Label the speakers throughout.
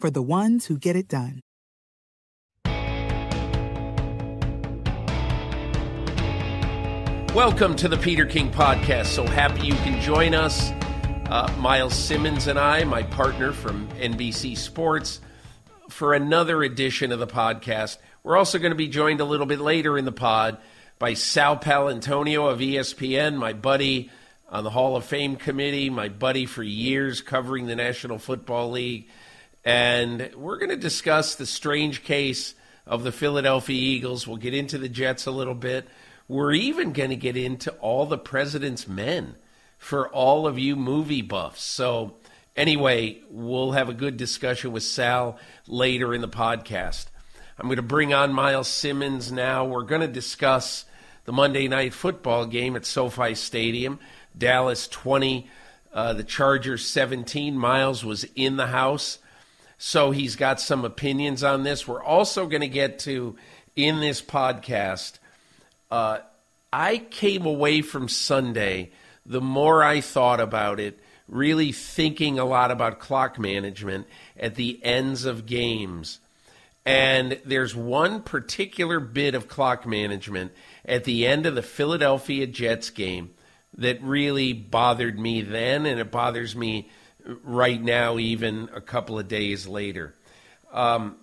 Speaker 1: for the ones who get it done.
Speaker 2: Welcome to the Peter King Podcast. So happy you can join us. Uh, Myles Simmons and I, my partner from NBC Sports, for another edition of the podcast. We're also going to be joined a little bit later in the pod by Sal Paolantonio of ESPN, my buddy on the Hall of Fame committee, my buddy for years covering the National Football League. And we're going to discuss the strange case of the Philadelphia Eagles. We'll get into the Jets a little bit. We're even going to get into all the president's men for all of you movie buffs. So, anyway, we'll have a good discussion with Sal later in the podcast. I'm going to bring on Myles Simmons now. We're going to discuss the Monday night football game at SoFi Stadium. Dallas 20, uh, the Chargers 17. Myles was in the house, so he's got some opinions on this. We're also going to get to, in this podcast, uh, I came away from Sunday, the more I thought about it, really thinking a lot about clock management at the ends of games. And there's one particular bit of clock management at the end of the Philadelphia Jets game that really bothered me then, and it bothers me right now, even a couple of days later. Um,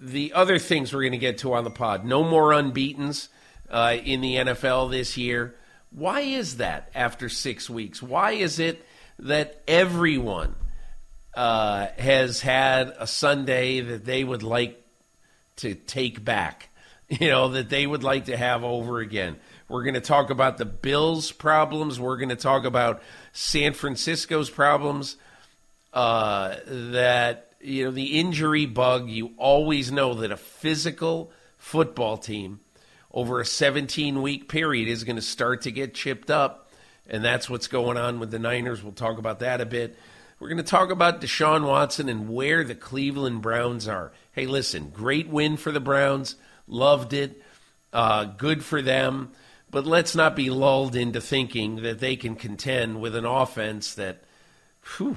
Speaker 2: the other things we're going to get to on the pod no more unbeatens uh, in the NFL this year. Why is that after six weeks? Why is it that everyone uh, has had a Sunday that they would like to take back? You know, that they would like to have over again. We're going to talk about the Bills' problems. We're going to talk about San Francisco's problems. Uh, that, you know, the injury bug, you always know that a physical football team over a 17 week period is going to start to get chipped up. And that's what's going on with the Niners. We'll talk about that a bit. We're going to talk about Deshaun Watson and where the Cleveland Browns are. Hey, listen, great win for the Browns. Loved it. Uh, good for them. But let's not be lulled into thinking that they can contend with an offense that, whew,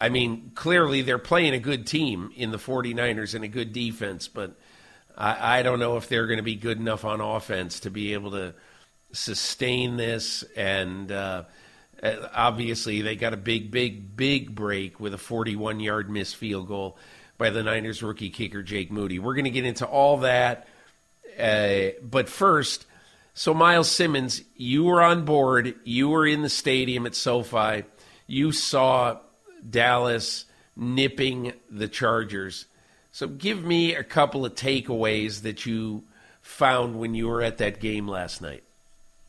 Speaker 2: I mean, clearly they're playing a good team in the 49ers and a good defense, but I, I don't know if they're going to be good enough on offense to be able to sustain this. And uh, uh obviously, they got a big, big, big break with a 41 yard missed field goal by the Niners rookie kicker, Jake Moody. We're going to get into all that. Uh, but first, so Myles Simmons, you were on board. You were in the stadium at SoFi. You saw Dallas nipping the Chargers. So give me a couple of takeaways that you found when you were at that game last night.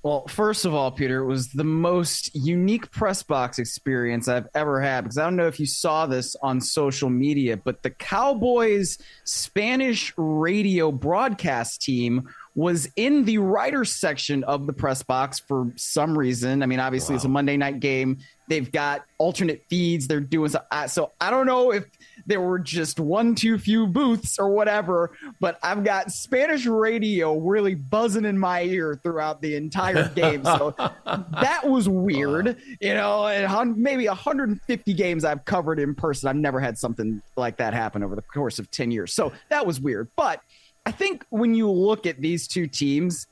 Speaker 3: Well, first of all, Peter, it was the most unique press box experience I've ever had because I don't know if you saw this on social media, but the Cowboys Spanish radio broadcast team was in the writers section of the press box for some reason. I mean, obviously wow. it's a Monday night game. They've got alternate feeds. They're doing so. So I don't know if there were just one too few booths or whatever, but I've got Spanish radio really buzzing in my ear throughout the entire game. So that was weird, you know. And maybe 150 games I've covered in person. I've never had something like that happen over the course of 10 years. So that was weird, but I think when you look at these two teams,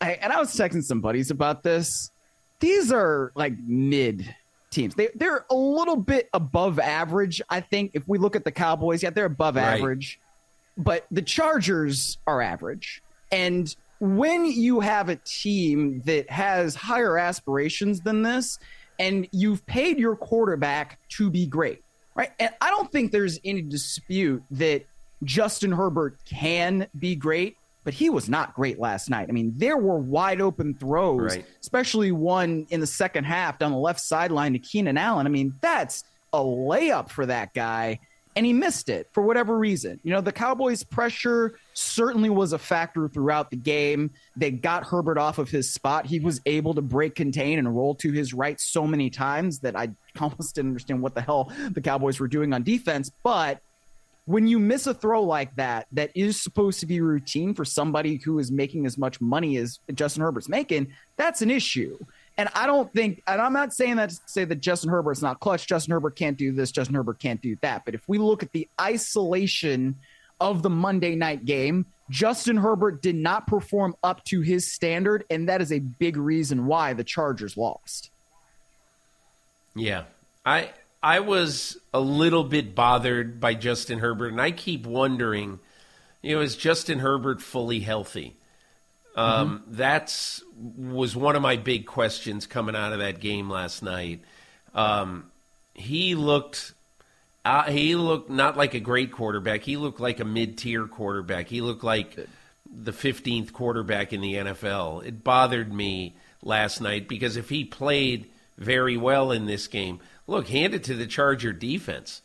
Speaker 3: I, and I was texting some buddies about this, these are like mid teams. They they're a little bit above average. I think if we look at the Cowboys, yeah, they're above right. average. but the Chargers are average. And when you have a team that has higher aspirations than this, and you've paid your quarterback to be great, right? And I don't think there's any dispute that Justin Herbert can be great, but he was not great last night. I mean, there were wide open throws, right. especially one in the second half down the left sideline to Keenan Allen. I mean, that's a layup for that guy and he missed it for whatever reason. You know, the Cowboys' pressure certainly was a factor throughout the game. They got Herbert off of his spot. He was able to break contain and roll to his right so many times that I almost didn't understand what the hell the Cowboys were doing on defense. But when you miss a throw like that, that is supposed to be routine for somebody who is making as much money as Justin Herbert's making, that's an issue. And I don't think, and I'm not saying that to say that Justin Herbert's not clutch. Justin Herbert can't do this. Justin Herbert can't do that. But if we look at the isolation of the Monday night game, Justin Herbert did not perform up to his standard. And that is a big reason why the Chargers lost.
Speaker 2: Yeah. I, I was a little bit bothered by Justin Herbert, and I keep wondering, you know, is Justin Herbert fully healthy? Um, mm-hmm. That's was one of my big questions coming out of that game last night. Um, he looked uh, he looked not like a great quarterback. He looked like a mid tier quarterback. He looked like the 15th quarterback in the NFL. It bothered me last night because if he played very well in this game, look, hand it to the Charger defense.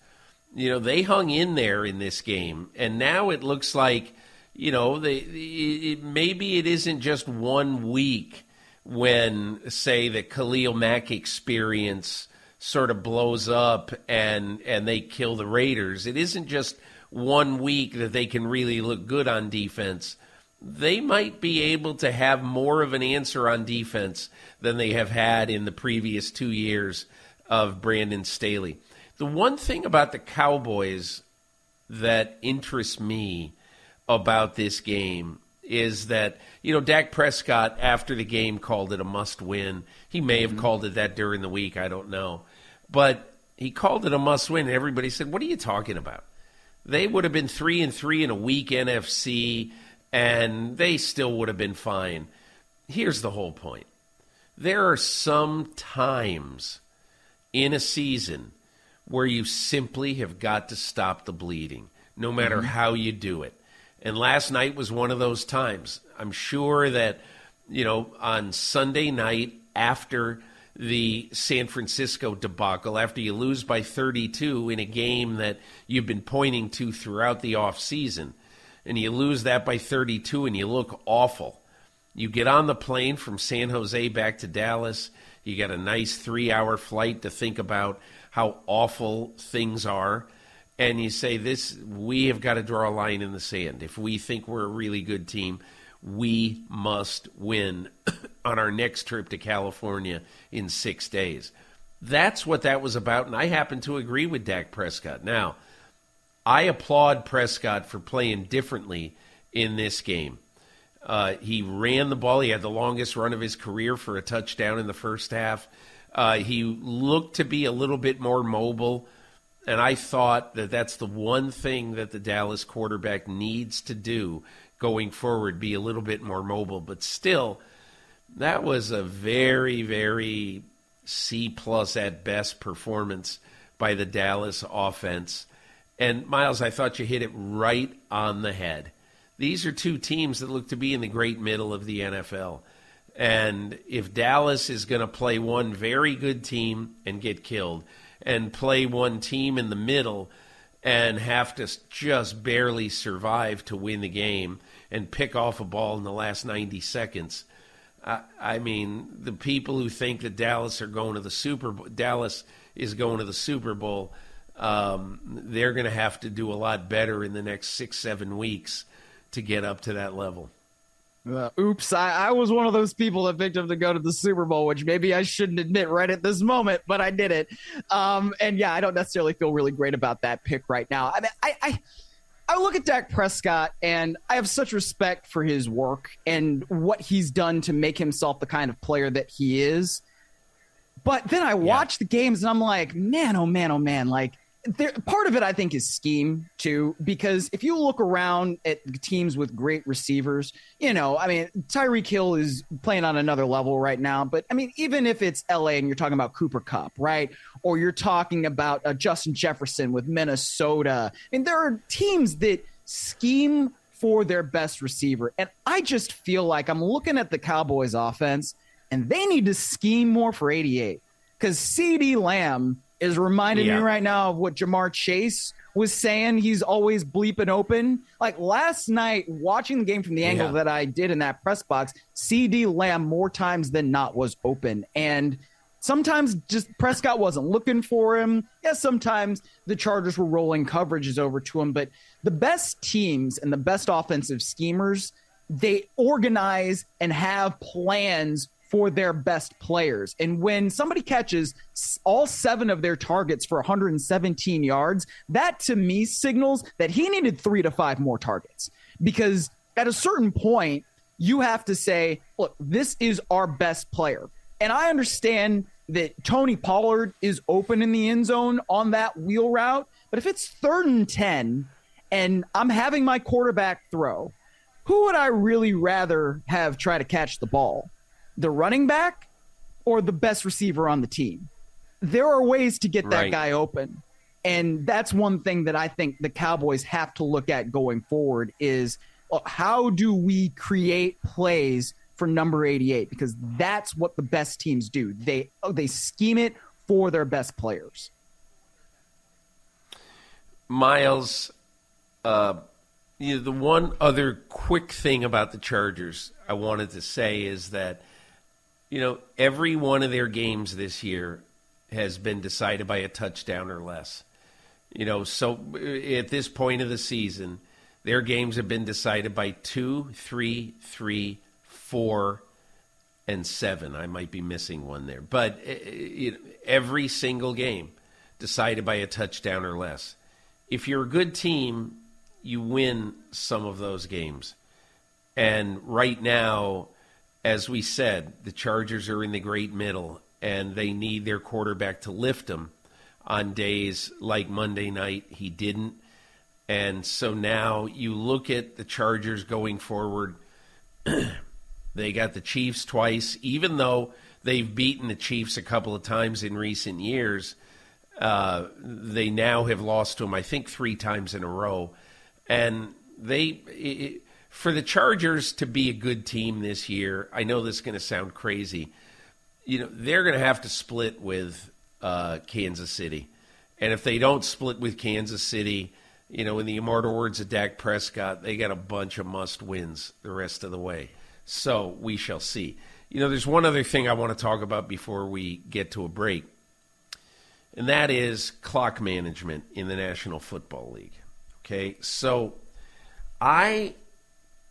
Speaker 2: You know, they hung in there in this game, and now it looks like you know, they, it, maybe it isn't just one week when, say, the Khalil Mack experience sort of blows up and and they kill the Raiders. It isn't just one week that they can really look good on defense. They might be able to have more of an answer on defense than they have had in the previous two years of Brandon Staley. The one thing about the Cowboys that interests me about this game is that you know Dak Prescott after the game called it a must win. He may have mm-hmm. called it that during the week, I don't know. But he called it a must win and everybody said, "What are you talking about?" They would have been 3 and 3 in a weak NFC and they still would have been fine. Here's the whole point. There are some times in a season where you simply have got to stop the bleeding, no matter mm-hmm. how you do it. And last night was one of those times. I'm sure that, you know, on Sunday night after the San Francisco debacle, after you lose by 32 in a game that you've been pointing to throughout the offseason, and you lose that by 32 and you look awful. You get on the plane from San Jose back to Dallas. You get a nice three hour flight to think about how awful things are. And you say this we have got to draw a line in the sand. If we think we're a really good team we must win on our next trip to California in 6 days. That's what that was about and I happen to agree with Dak Prescott. Now I applaud Prescott for playing differently in this game uh, he ran the ball he had the longest run of his career for a touchdown in the first half uh, he looked to be a little bit more mobile and I thought that that's the one thing that the Dallas quarterback needs to do going forward, be a little bit more mobile. But still, that was a very, very C plus at best performance by the Dallas offense. And Myles, I thought you hit it right on the head. These are two teams that look to be in the great middle of the NFL. And if Dallas is going to play one very good team and get killed, and play one team in the middle and have to just barely survive to win the game and pick off a ball in the last 90 seconds. I, mean, the people who think that Dallas are going to the Super Bowl, Dallas is going to the Super Bowl, um, they're going to have to do a lot better in the next six, seven weeks to get up to that level.
Speaker 3: Uh, oops, I, I, was one of those people that picked him to go to the Super Bowl, which maybe I shouldn't admit right at this moment, but I did it. Um, and yeah, I don't necessarily feel really great about that pick right now. I mean, I, I, I look at Dak Prescott and I have such respect for his work and what he's done to make himself the kind of player that he is. But then I watch yeah. the games and I'm like, man, oh man, oh man, like there, part of it, I think, is scheme too. Because if you look around at teams with great receivers, you know, I mean, Tyreek Hill is playing on another level right now. But I mean, even if it's LA and you're talking about Cooper Kupp, right, or you're talking about uh, Justin Jefferson with Minnesota, I mean, there are teams that scheme for their best receiver, and I just feel like I'm looking at the Cowboys' offense, and they need to scheme more for 88 because CeeDee Lamb is reminding yeah. me right now of what Ja'Marr Chase was saying. He's always bleeping open. Like last night, watching the game from the angle yeah. that I did in that press box, CeeDee Lamb more times than not was open. And sometimes just Prescott wasn't looking for him. Yeah, sometimes the Chargers were rolling coverages over to him. But the best teams and the best offensive schemers, they organize and have plans for their best players. And when somebody catches all seven of their targets for 117 yards, that to me signals that he needed three to five more targets. Because at a certain point, you have to say, look, this is our best player. And I understand that Tony Pollard is open in the end zone on that wheel route. But if it's third and 10 and I'm having my quarterback throw, who would I really rather have try to catch the ball? The running back or the best receiver on the team. There are ways to get that right. guy open. And that's one thing that I think the Cowboys have to look at going forward is uh, how do we create plays for number 88 because that's what the best teams do. They oh, they scheme it for their best players.
Speaker 2: Myles uh, you know, the one other quick thing about the Chargers I wanted to say is that you know, every one of their games this year has been decided by a touchdown or less. You know, so uh, at this point of the season, their games have been decided by two, three, three, four, and seven. I might be missing one there, but uh, every single game decided by a touchdown or less. If you're a good team, you win some of those games. And right now, as we said, the Chargers are in the great middle, and they need their quarterback to lift them on days like Monday night. He didn't. And so now you look at the Chargers going forward. they got the Chiefs twice, even though they've beaten the Chiefs a couple of times in recent years. Uh, they now have lost to them, I think, three times in a row. And they. It, for the Chargers to be a good team this year, I know this is going to sound crazy. You know, they're going to have to split with uh, Kansas City. And if they don't split with Kansas City, you know, in the immortal words of Dak Prescott, they got a bunch of must wins the rest of the way. So we shall see. You know, there's one other thing I want to talk about before we get to a break, and that is clock management in the National Football League. Okay, so I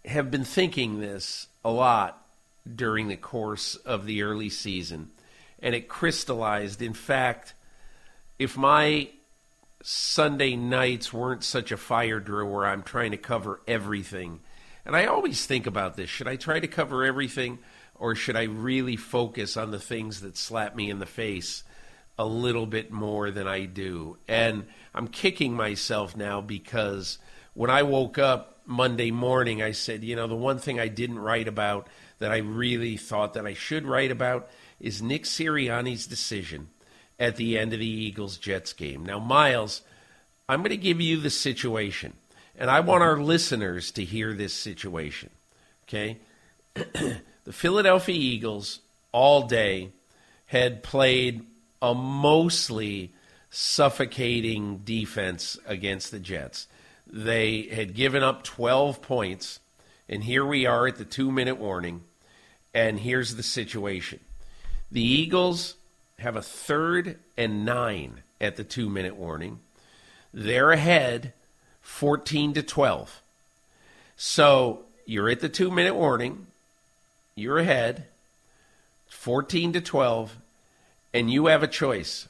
Speaker 2: have been thinking this a lot during the course of the early season, and it crystallized. In fact, if my Sunday nights weren't such a fire drill where I'm trying to cover everything, and I always think about this should I try to cover everything, or should I really focus on the things that slap me in the face? a little bit more than I do. And I'm kicking myself now because when I woke up Monday morning, I said, you know, the one thing I didn't write about that I really thought that I should write about is Nick Sirianni's decision at the end of the Eagles Jets game. Now, Myles, I'm going to give you the situation, and I want our listeners to hear this situation. Okay? the Philadelphia Eagles all day had played a mostly suffocating defense against the Jets. They had given up 12 points, and here we are at the two minute warning. And here's the situation the Eagles have a third and nine at the two minute warning. They're ahead 14 to 12. So you're at the two minute warning, you're ahead 14 to 12, and you have a choice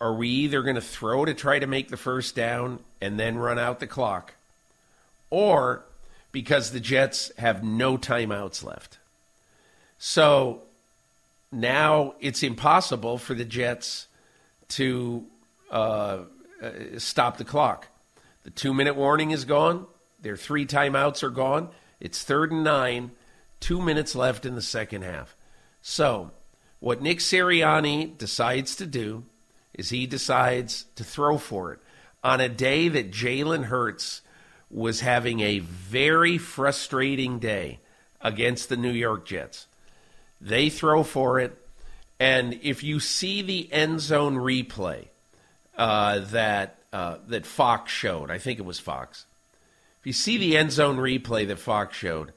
Speaker 2: are we either going to throw to try to make the first down and then run out the clock, or because the Jets have no timeouts left? So now it's impossible for the Jets to uh, uh, stop the clock. The two minute warning is gone. Their three timeouts are gone. It's third and nine, two minutes left in the second half. So, what Nick Sirianni decides to do is he decides to throw for it on a day that Jalen Hurts was having a very frustrating day against the New York Jets. They throw for it, and if you see the end zone replay uh, that uh, that Fox showed, I think it was Fox. If you see the end zone replay that Fox showed,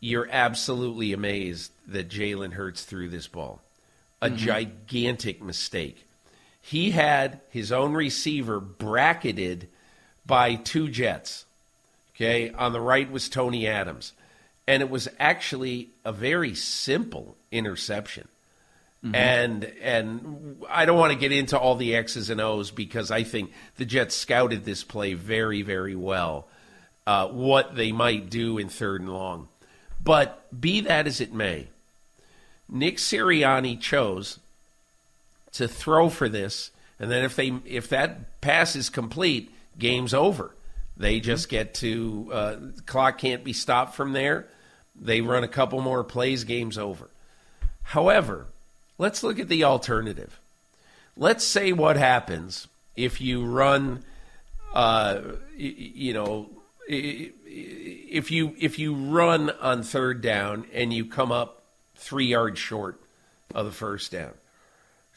Speaker 2: you're absolutely amazed that Jalen Hurts threw this ball. A mm-hmm. gigantic mistake. He had his own receiver bracketed by two Jets. Okay, on the right was Tony Adams. And it was actually a very simple interception. Mm-hmm. And and I don't want to get into all the X's and O's because I think the Jets scouted this play very, very well. Uh, what they might do in third and long. But be that as it may, Nick Sirianni chose to throw for this, and then if they if that pass is complete, game's over. They mm-hmm. just get to uh, clock can't be stopped from there. They run a couple more plays, game's over. However, let's look at the alternative. Let's say what happens if you run, uh, you know, if you if you run on third down and you come up three yards short of the first down.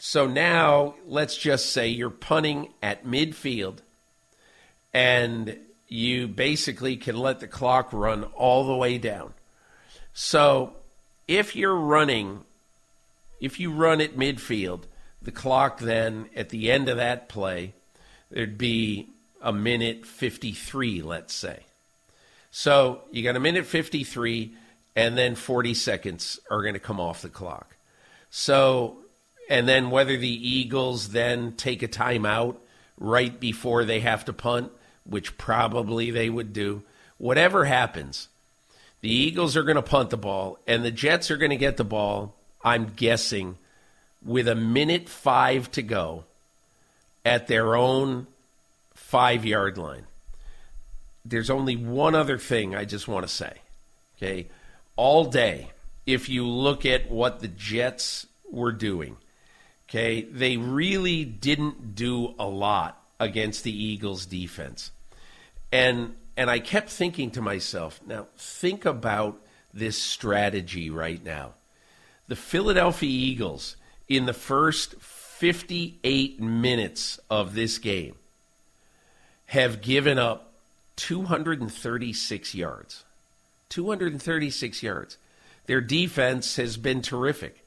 Speaker 2: So now let's just say you're punting at midfield and you basically can let the clock run all the way down. So if you're running, if you run at midfield, the clock then at the end of that play, there'd be a minute 53, let's say. So you got a minute 53, and then 40 seconds are going to come off the clock. So, and then whether the Eagles then take a timeout right before they have to punt, which probably they would do, whatever happens, the Eagles are going to punt the ball, and the Jets are going to get the ball, I'm guessing, with a minute five to go at their own five yard line there's only one other thing I just want to say. Okay. All day, if you look at what the Jets were doing, okay, they really didn't do a lot against the Eagles defense. And and I kept thinking to myself, now think about this strategy right now. The Philadelphia Eagles in the first 58 minutes of this game have given up 236 yards. 236 yards. Their defense has been terrific.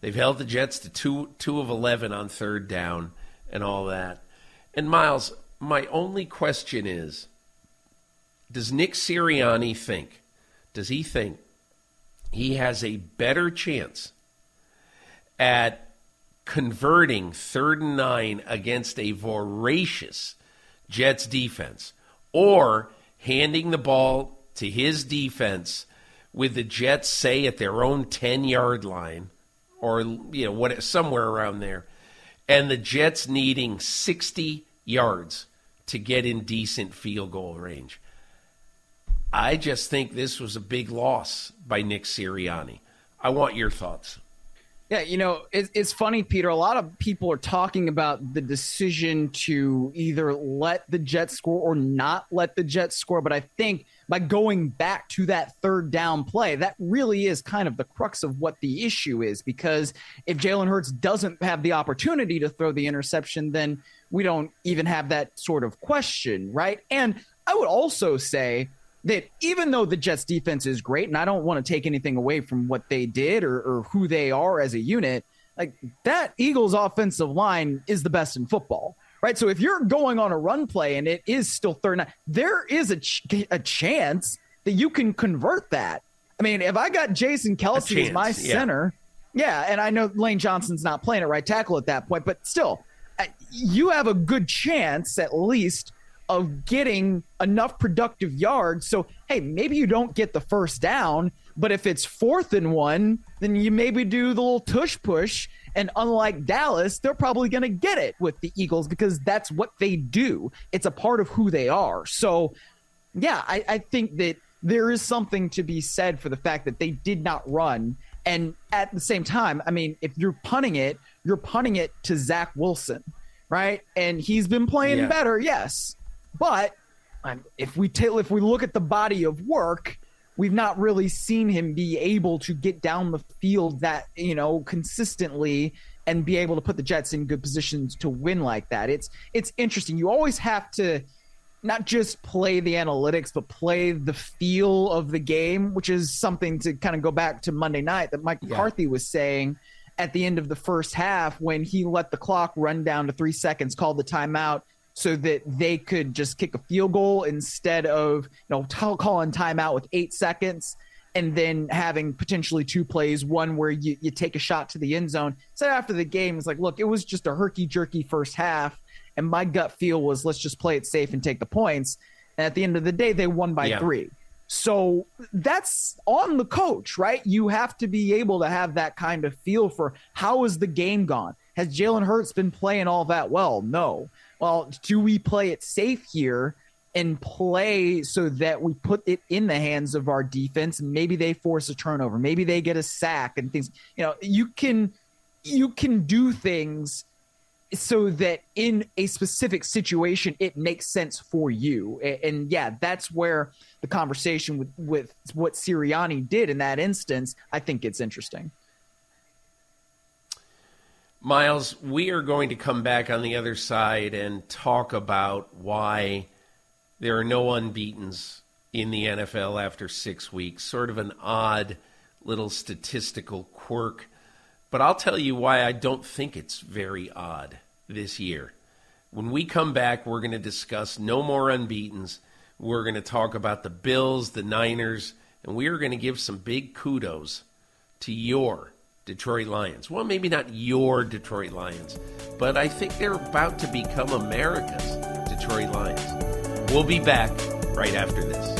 Speaker 2: They've held the Jets to two, two of 11 on third down and all that. And Myles, my only question is Does Nick Sirianni think, does he think he has a better chance at converting third and nine against a voracious Jets defense? or handing the ball to his defense with the Jets, say, at their own 10 yard line or, you know, what, somewhere around there, and the Jets needing 60 yards to get in decent field goal range. I just think this was a big loss by Nick Sirianni. I want your thoughts.
Speaker 3: Yeah, you know, it, it's funny, Peter. A lot of people are talking about the decision to either let the Jets score or not let the Jets score. But I think by going back to that third down play, that really is kind of the crux of what the issue is. Because if Jalen Hurts doesn't have the opportunity to throw the interception, then we don't even have that sort of question, right? And I would also say that even though the Jets defense is great, and I don't want to take anything away from what they did or, or who they are as a unit, like that Eagles offensive line is the best in football. Right. So if you're going on a run play and it is still third nine, there is a, ch- a chance that you can convert that. I mean, if I got Jason Kelce chance, as my center, yeah. and I know Lane Johnson's not playing at right tackle at that point, but still, you have a good chance at least of getting enough productive yards. So, hey, maybe you don't get the first down, but if it's fourth and one, then you maybe do the little tush push. And unlike Dallas, they're probably going to get it with the Eagles because that's what they do. It's a part of who they are. So, yeah, I, I think that there is something to be said for the fact that they did not run. And at the same time, I mean, if you're punting it, you're punting it to Zach Wilson, right? And he's been playing yeah. better, yes. But um, if we if we look at the body of work, we've not really seen him be able to get down the field that you know consistently and be able to put the Jets in good positions to win like that. It's it's interesting. You always have to not just play the analytics, but play the feel of the game, which is something to kind of go back to Monday night that Mike yeah. McCarthy was saying at the end of the first half when he let the clock run down to three seconds, called the timeout so that they could just kick a field goal instead of you know calling timeout with eight seconds and then having potentially two plays, one where you, you take a shot to the end zone. So after the game, it's like, look, it was just a herky jerky first half and my gut feel was let's just play it safe and take the points. And at the end of the day, they won by yeah. three. So that's on the coach, right? You have to be able to have that kind of feel for how is the game gone? Has Jalen Hurts been playing all that well? No. Well, do we play it safe here and play so that we put it in the hands of our defense? And maybe they force a turnover, maybe they get a sack and things. You know, you can you can do things so that in a specific situation it makes sense for you. And yeah that's where the conversation with with what Sirianni did in that instance I think it's interesting
Speaker 2: Myles we are going to come back on the other side and talk about why there are no unbeatens in the NFL after 6 weeks sort of an odd little statistical quirk but I'll tell you why I don't think it's very odd this year. When we come back, we're going to discuss no more unbeatens. We're going to talk about the Bills, the Niners, and we are going to give some big kudos to your Detroit Lions. Well, maybe not your Detroit Lions, but I think they're about to become America's Detroit Lions. We'll be back right after this.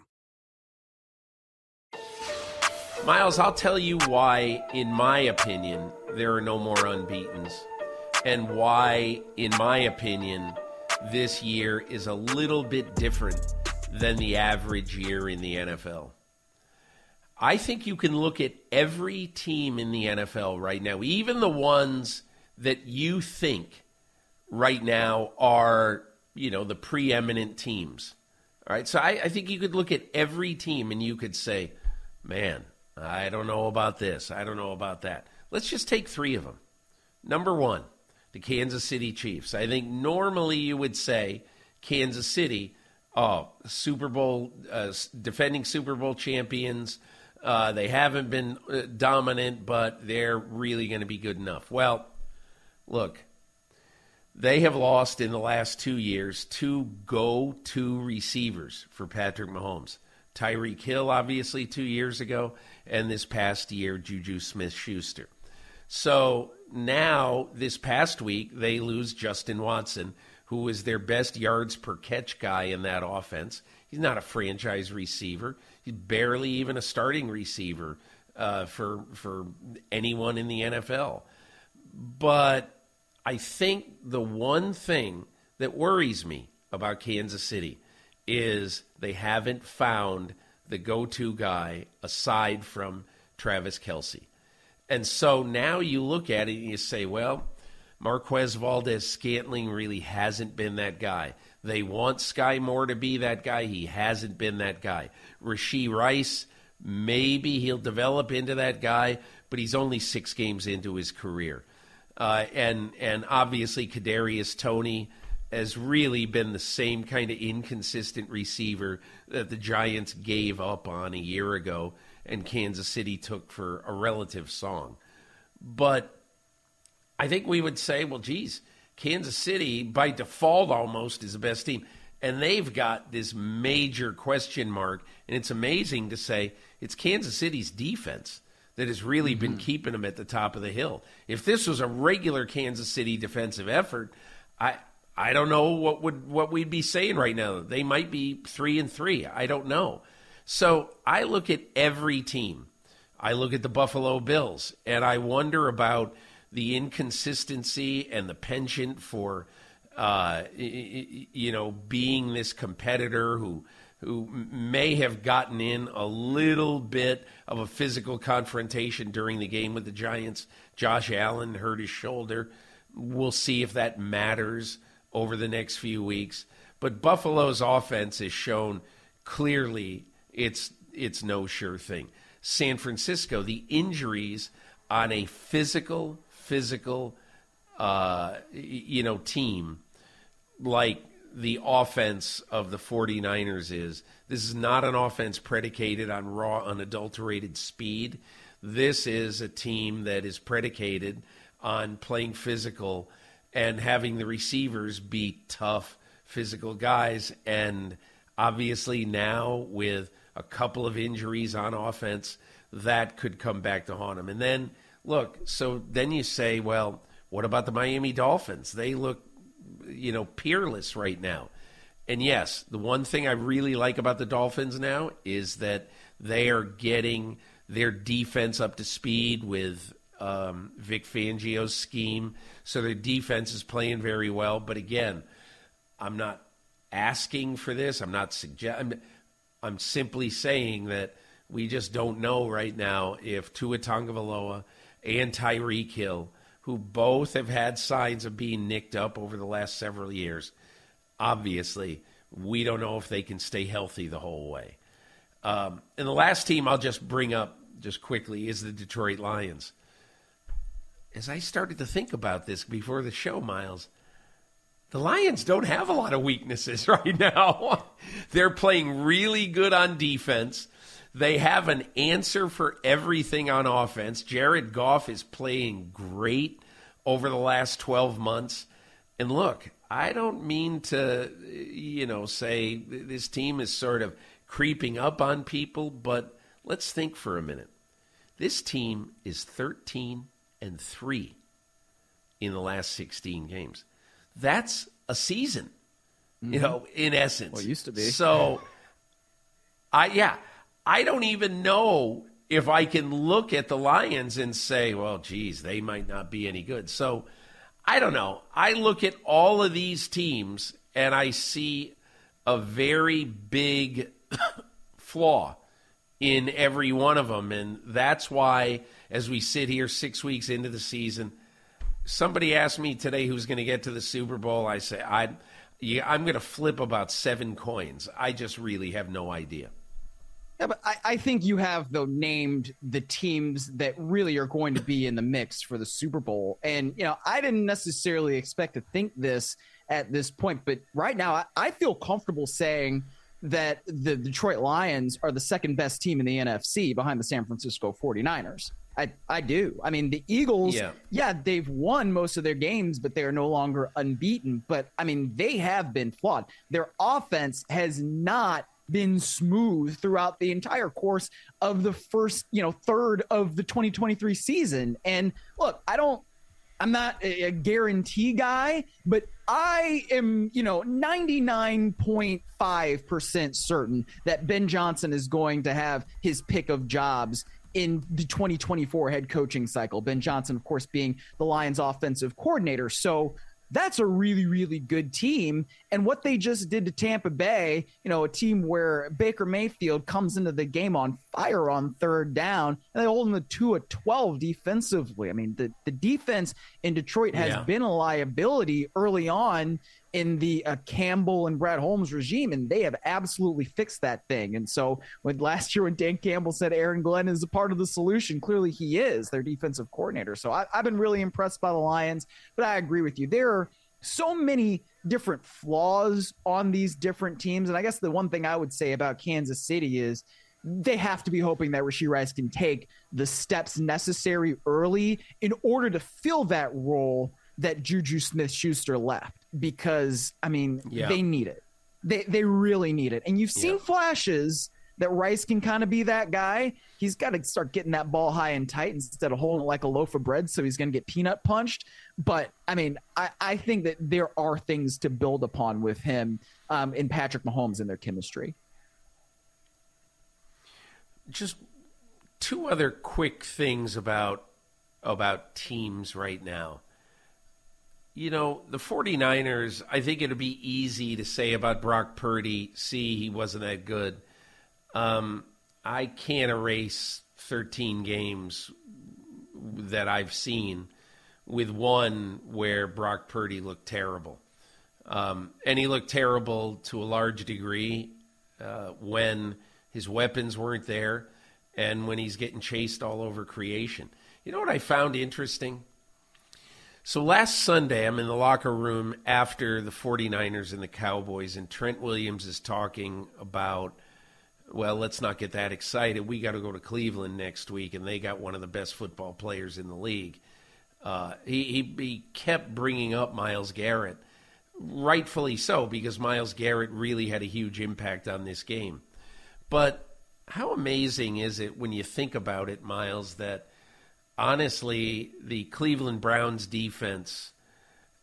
Speaker 2: Myles, I'll tell you why, in my opinion, there are no more unbeatens, and why, in my opinion, this year is a little bit different than the average year in the NFL. I think you can look at every team in the NFL right now, even the ones that you think right now are, you know, the preeminent teams. All right. So I, I think you could look at every team and you could say, man, I don't know about this. I don't know about that. Let's just take three of them. Number one, the Kansas City Chiefs. I think normally you would say Kansas City, oh, Super Bowl, uh, defending Super Bowl champions. Uh, they haven't been uh, dominant, but they're really going to be good enough. Well, look, they have lost in the last two years two go to receivers for Patrick Mahomes. Tyreek Hill, obviously, two years ago, and this past year, Juju Smith Schuster. So now, this past week, they lose Justin Watson, who is their best yards per catch guy in that offense. He's not a franchise receiver, he's barely even a starting receiver uh, for for anyone in the NFL. But I think the one thing that worries me about Kansas City is they haven't found the go-to guy aside from Travis Kelce. And so now you look at it and you say, well, Marquez Valdes-Scantling really hasn't been that guy. They want Skyy Moore to be that guy. He hasn't been that guy. Rashee Rice, maybe he'll develop into that guy, but he's only six games into his career. Uh, and and obviously Kadarius Toney has really been the same kind of inconsistent receiver that the Giants gave up on a year ago and Kansas City took for a relative song. But I think we would say, well, geez, Kansas City, by default almost, is the best team. And they've got this major question mark. And it's amazing to say it's Kansas City's defense that has really mm-hmm. been keeping them at the top of the hill. If this was a regular Kansas City defensive effort, I I don't know what would what we'd be saying right now. They might be three and three. I don't know. So I look at every team. I look at the Buffalo Bills, and I wonder about the inconsistency and the penchant for, uh, you know, being this competitor who who may have gotten in a little bit of a physical confrontation during the game with the Giants. Josh Allen hurt his shoulder. We'll see if that matters over the next few weeks. But Buffalo's offense has shown clearly it's it's no sure thing. San Francisco, the injuries on a physical physical, uh, you know, team like the offense of the 49ers is. This is not an offense predicated on raw, unadulterated speed. This is a team that is predicated on playing physical and having the receivers be tough, physical guys. And obviously, now with a couple of injuries on offense, that could come back to haunt them. And then look, so then you say, well, what about the Miami Dolphins? They look, you know, peerless right now. And yes, the one thing I really like about the Dolphins now is that they are getting their defense up to speed with um, Vic Fangio's scheme. So their defense is playing very well. But again, I'm not asking for this. I'm not suggesting. I'm, I'm simply saying that we just don't know right now if Tua Tagovailoa – and Tyreek Hill, who both have had signs of being nicked up over the last several years. Obviously, we don't know if they can stay healthy the whole way. Um, and the last team I'll just bring up just quickly is the Detroit Lions. As I started to think about this before the show, Myles, the Lions don't have a lot of weaknesses right now. They're playing really good on defense. They have an answer for everything on offense. Jared Goff is playing great over the last 12 months. And look, I don't mean to, you know, say this team is sort of creeping up on people, but let's think for a minute. This team is 13 and 3 in the last 16 games. That's a season, mm-hmm. you know, in essence.
Speaker 3: Well, it used to be.
Speaker 2: So, I, yeah. I don't even know if I can look at the Lions and say, well, geez, they might not be any good. So I don't know. I look at all of these teams and I see a very big flaw in every one of them. And that's why, as we sit here six weeks into the season, somebody asked me today who's going to get to the Super Bowl. I say, I, yeah, I'm going to flip about seven coins. I just really have no idea.
Speaker 3: Yeah, but I, I, think you have though named the teams that really are going to be in the mix for the Super Bowl. And you know, I didn't necessarily expect to think this at this point, but right now I, I feel comfortable saying that the Detroit Lions are the second best team in the NFC behind the San Francisco 49ers. I, I do. I mean, the Eagles, yeah. yeah, they've won most of their games, but they are no longer unbeaten. But I mean, they have been flawed. Their offense has not been smooth throughout the entire course of the first, you know, third of the 2023 season. And look, I don't I'm not a guarantee guy, but I am, you know, 99.5% certain that Ben Johnson is going to have his pick of jobs in the 2024 head coaching cycle. Ben Johnson, of course, being the Lions offensive coordinator. So that's a really, really good team. And what they just did to Tampa Bay, you know, a team where Baker Mayfield comes into the game on fire on third down, and they hold them to a 12 defensively. I mean, the, the defense in Detroit has yeah. been a liability early on in the uh, Campbell and Brad Holmes regime, and they have absolutely fixed that thing. And so, when last year when Dan Campbell said Aaron Glenn is a part of the solution, clearly he is their defensive coordinator. So I, I've been really impressed by the Lions, but I agree with you. There are so many different flaws on these different teams, and I guess the one thing I would say about Kansas City is they have to be hoping that Rashee Rice can take the steps necessary early in order to fill that role that Juju Smith Schuster left because I mean yeah. they need it. They they really need it. And you've seen yeah. flashes that Rice can kind of be that guy. He's got to start getting that ball high and tight instead of holding it like a loaf of bread. So he's going to get peanut punched. But I mean, I, I think that there are things to build upon with him um, in Patrick Mahomes and their chemistry.
Speaker 2: Just two other quick things about about teams right now you know, the 49ers, I think it'd be easy to say about Brock Purdy, see, he wasn't that good. Um, I can't erase 13 games that I've seen with one where Brock Purdy looked terrible. Um, and he looked terrible to a large degree uh, when his weapons weren't there and when he's getting chased all over creation. You know what I found interesting? So last Sunday, I'm in the locker room after the 49ers and the Cowboys, and Trent Williams is talking about, well, let's not get that excited. We got to go to Cleveland next week, and they got one of the best football players in the league. Uh, he, he, he kept bringing up Myles Garrett, rightfully so, because Myles Garrett really had a huge impact on this game. But how amazing is it when you think about it, Myles, that honestly, the Cleveland Browns defense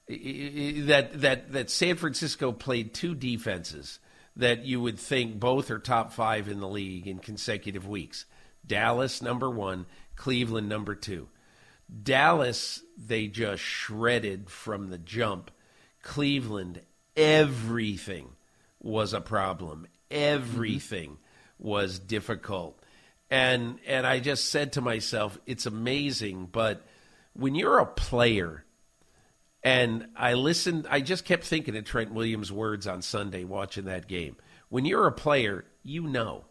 Speaker 2: that that that San Francisco played two defenses that you would think both are top 5 in the league in consecutive weeks. Dallas number 1, Cleveland number 2. Dallas they just shredded from the jump. Cleveland everything was a problem. Everything mm-hmm. was difficult and and I just said to myself, it's amazing, but when you're a player, and I listened, I just kept thinking of Trent Williams' words on Sunday watching that game. When you're a player, you know.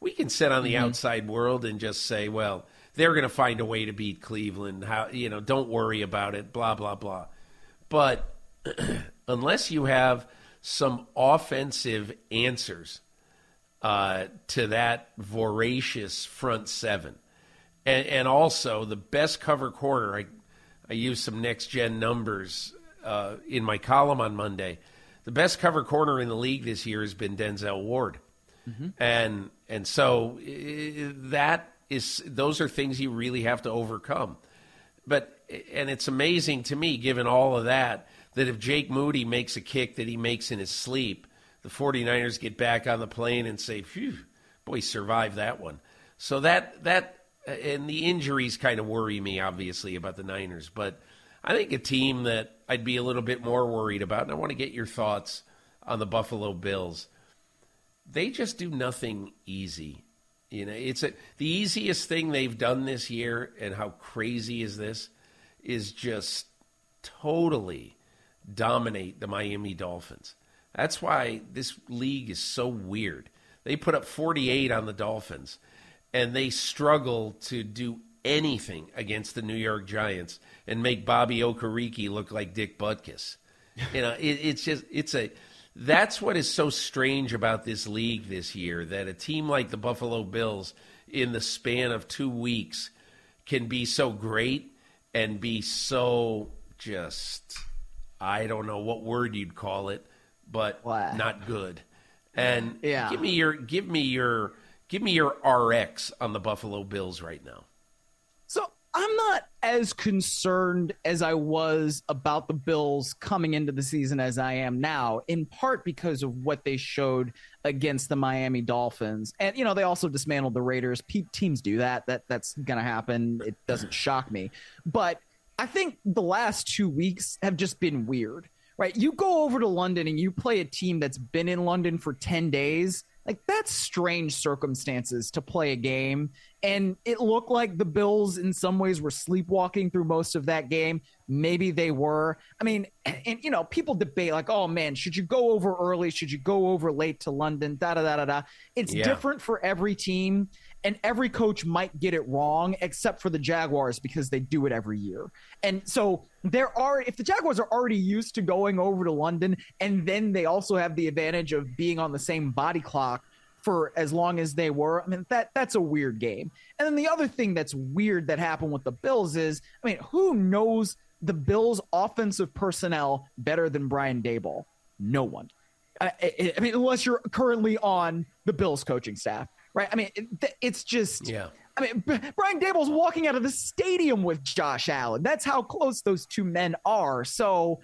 Speaker 2: We can sit on the mm-hmm. outside world and just say, well, they're going to find a way to beat Cleveland. How you know? Don't worry about it. Blah blah blah. But unless you have some offensive answers uh, to that voracious front seven. And, and, also, the best cover corner, I, I used some next gen numbers uh, in my column on Monday. The best cover corner in the league this year has been Denzel Ward. Mm-hmm. And and so that is those are things you really have to overcome. But and it's amazing to me given all of that that if Jake Moody makes a kick that he makes in his sleep, the 49ers get back on the plane and say, phew, boy, survived that one. So that, that, uh, and the injuries kind of worry me, obviously, about the Niners. But I think a team that I'd be a little bit more worried about, and I want to get your thoughts on the Buffalo Bills. They just do nothing easy. You know, it's a, the easiest thing they've done this year, and how crazy is this? Is just totally dominate the Miami Dolphins. That's why this league is so weird. They put up 48 on the Dolphins, and they struggle to do anything against the New York Giants and make Bobby Okereke look like Dick Butkus. You know, it, it's just it's a that's what is so strange about this league this year that a team like the Buffalo Bills in the span of 2 weeks can be so great and be so just I don't know what word you'd call it but wow. not good. And yeah. give me your give me your give me your RX on the Buffalo Bills right now.
Speaker 3: So I'm not as concerned as I was about the Bills coming into the season as I am now, in part because of what they showed against the Miami Dolphins. And you know, they also dismantled the Raiders. teams do that. That that's going to happen. It doesn't shock me. But I think the last 2 weeks have just been weird. Right? You go over to London and you play a team that's been in London for 10 days. Like that's strange circumstances to play a game. And it looked like the bills in some ways were sleepwalking through most of that game. Maybe they were. I mean and you know people debate like oh man should you go over early? Should you go over late to london? Da da da da da. It's yeah. different for every team and every coach might get it wrong except for the Jaguars because they do it every year. And so there are if the Jaguars are already used to going over to London and then they also have the advantage of being on the same body clock for as long as they were. I mean that that's a weird game. And then the other thing that's weird that happened with the Bills is I mean who knows the Bills offensive personnel better than Brian Daboll? No one. I, I mean unless you're currently on the Bills coaching staff right? I mean, it, it's just
Speaker 2: yeah.
Speaker 3: I mean, Brian Daboll's walking out of the stadium with Josh Allen. That's how close those two men are. So.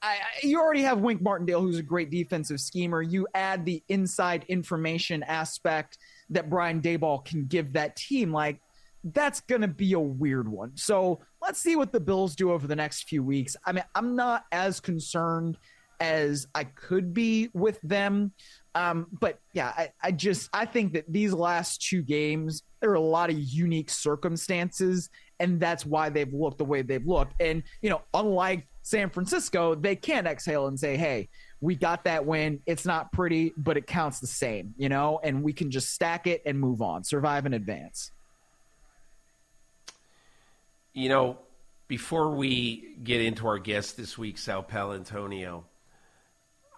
Speaker 3: I, you already have Wink Martindale, who's a great defensive schemer. You add the inside information aspect that Brian Daboll can give that team. Like, that's going to be a weird one. So let's see what the Bills do over the next few weeks. I mean, I'm not as concerned as I could be with them. Um, but yeah, I, I just I think that these last two games there are a lot of unique circumstances, and that's why they've looked the way they've looked. And you know, unlike San Francisco, they can't exhale and say, "Hey, we got that win. It's not pretty, but it counts the same," you know, and we can just stack it and move on, survive and advance.
Speaker 2: You know, before we get into our guest this week, Sal Paolantonio,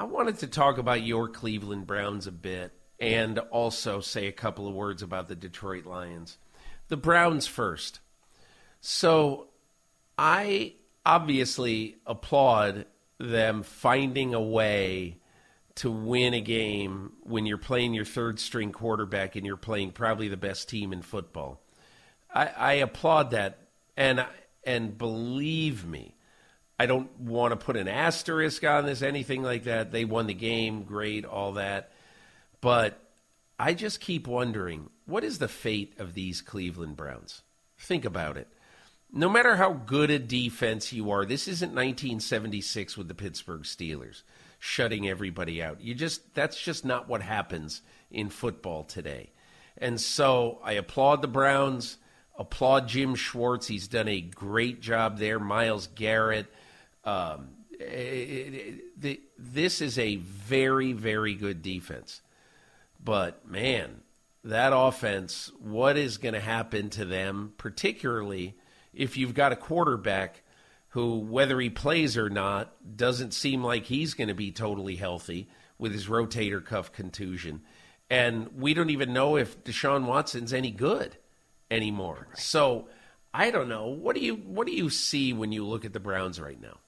Speaker 2: I wanted to talk about your Cleveland Browns a bit and also say a couple of words about the Detroit Lions. The Browns first. So I obviously applaud them finding a way to win a game when you're playing your third string quarterback and you're playing probably the best team in football. I, I applaud that, and and believe me, I don't want to put an asterisk on this, anything like that. They won the game, great, all that. But I just keep wondering what is the fate of these Cleveland Browns? Think about it. No matter how good a defense you are, this isn't 1976 with the Pittsburgh Steelers shutting everybody out. You just that's just not what happens in football today. And so I applaud the Browns, applaud Jim Schwartz. He's done a great job there. Myles Garrett, um, it, it, the, this is a very, very good defense. But man, that offense, what is going to happen to them, particularly if you've got a quarterback who, whether he plays or not, doesn't seem like he's going to be totally healthy with his rotator cuff contusion. And we don't even know if Deshaun Watson's any good anymore. So I don't know. What do you what do you see when you look at the Browns right now?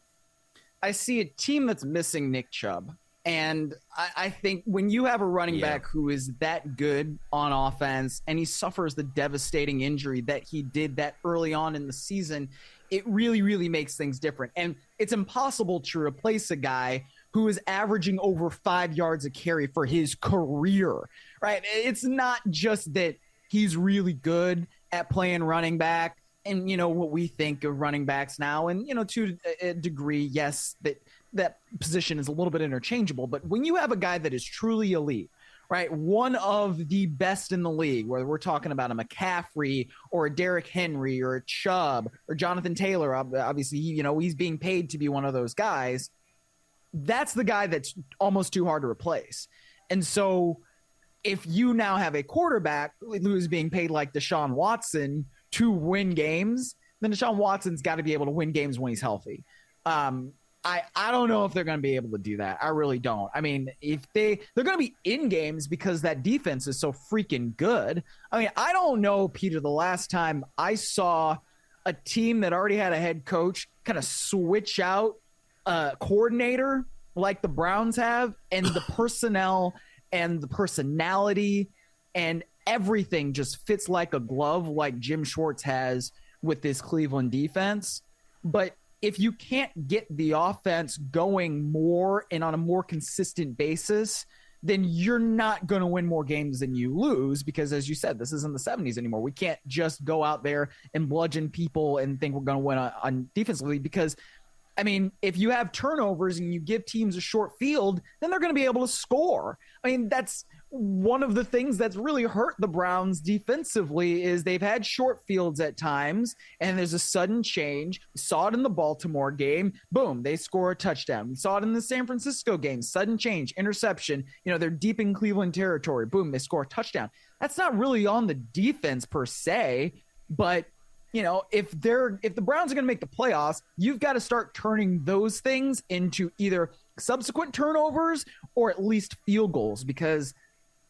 Speaker 3: I see a team that's missing Nick Chubb. And I, I think when you have a running yeah. back who is that good on offense and he suffers the devastating injury that he did that early on in the season, it really, really makes things different. And it's impossible to replace a guy who is averaging over five yards a carry for his career, right? It's not just that he's really good at playing running back and you know what we think of running backs now and you know to a degree yes that that position is a little bit interchangeable but when you have a guy that is truly elite right one of the best in the league whether we're talking about a McCaffrey or a Derrick Henry or a Chubb or Jonathan Taylor obviously you know he's being paid to be one of those guys that's the guy that's almost too hard to replace. And so if you now have a quarterback who's being paid like Deshaun Watson to win games, then Deshaun Watson's got to be able to win games when he's healthy. Um, I, I don't know if they're going to be able to do that. I really don't. I mean, if they they're going to be in games because that defense is so freaking good. I mean, I don't know, Peter. The last time I saw a team that already had a head coach kind of switch out a coordinator like the Browns have, and the personnel and the personality and everything just fits like a glove, like Jim Schwartz has with this Cleveland defense. But if you can't get the offense going more and on a more consistent basis, then you're not going to win more games than you lose because, as you said, this isn't the 70s anymore. We can't just go out there and bludgeon people and think we're going to win on, on defensively because I mean, if you have turnovers and you give teams a short field, then they're going to be able to score. I mean, that's one of the things that's really hurt the Browns defensively is they've had short fields at times and there's a sudden change. We saw it in the Baltimore game. Boom, they score a touchdown. We saw it in the San Francisco game. Sudden change, interception. You know, they're deep in Cleveland territory. Boom, they score a touchdown. That's not really on the defense per se, but you know, if they're if the Browns are going to make the playoffs, you've got to start turning those things into either subsequent turnovers or at least field goals because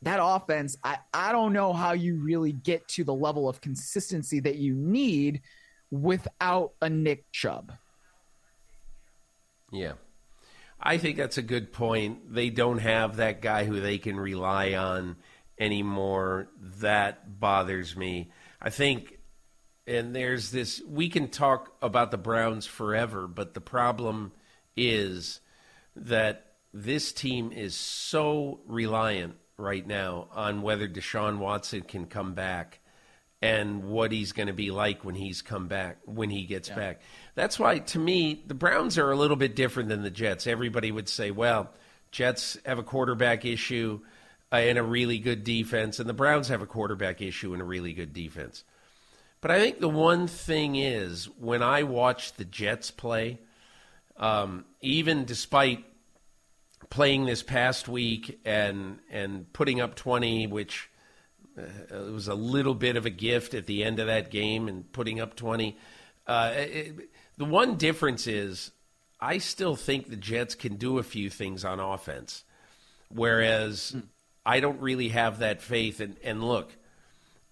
Speaker 3: that offense, I, I don't know how you really get to the level of consistency that you need without a Nick Chubb.
Speaker 2: Yeah. I think that's a good point. They don't have that guy who they can rely on anymore. That bothers me. I think, and there's this, we can talk about the Browns forever, but the problem is that this team is so reliant right now on whether Deshaun Watson can come back and what he's going to be like when he's come back when he gets yeah. back. That's why to me the Browns are a little bit different than the Jets. Everybody would say, well, Jets have a quarterback issue uh, and a really good defense and the Browns have a quarterback issue and a really good defense. But I think the one thing is when I watch the Jets play, um, even despite playing this past week and and putting up 20, which uh, it was a little bit of a gift at the end of that game and putting up 20. Uh, it, the one difference is I still think the Jets can do a few things on offense, whereas mm. I don't really have that faith. And, and look,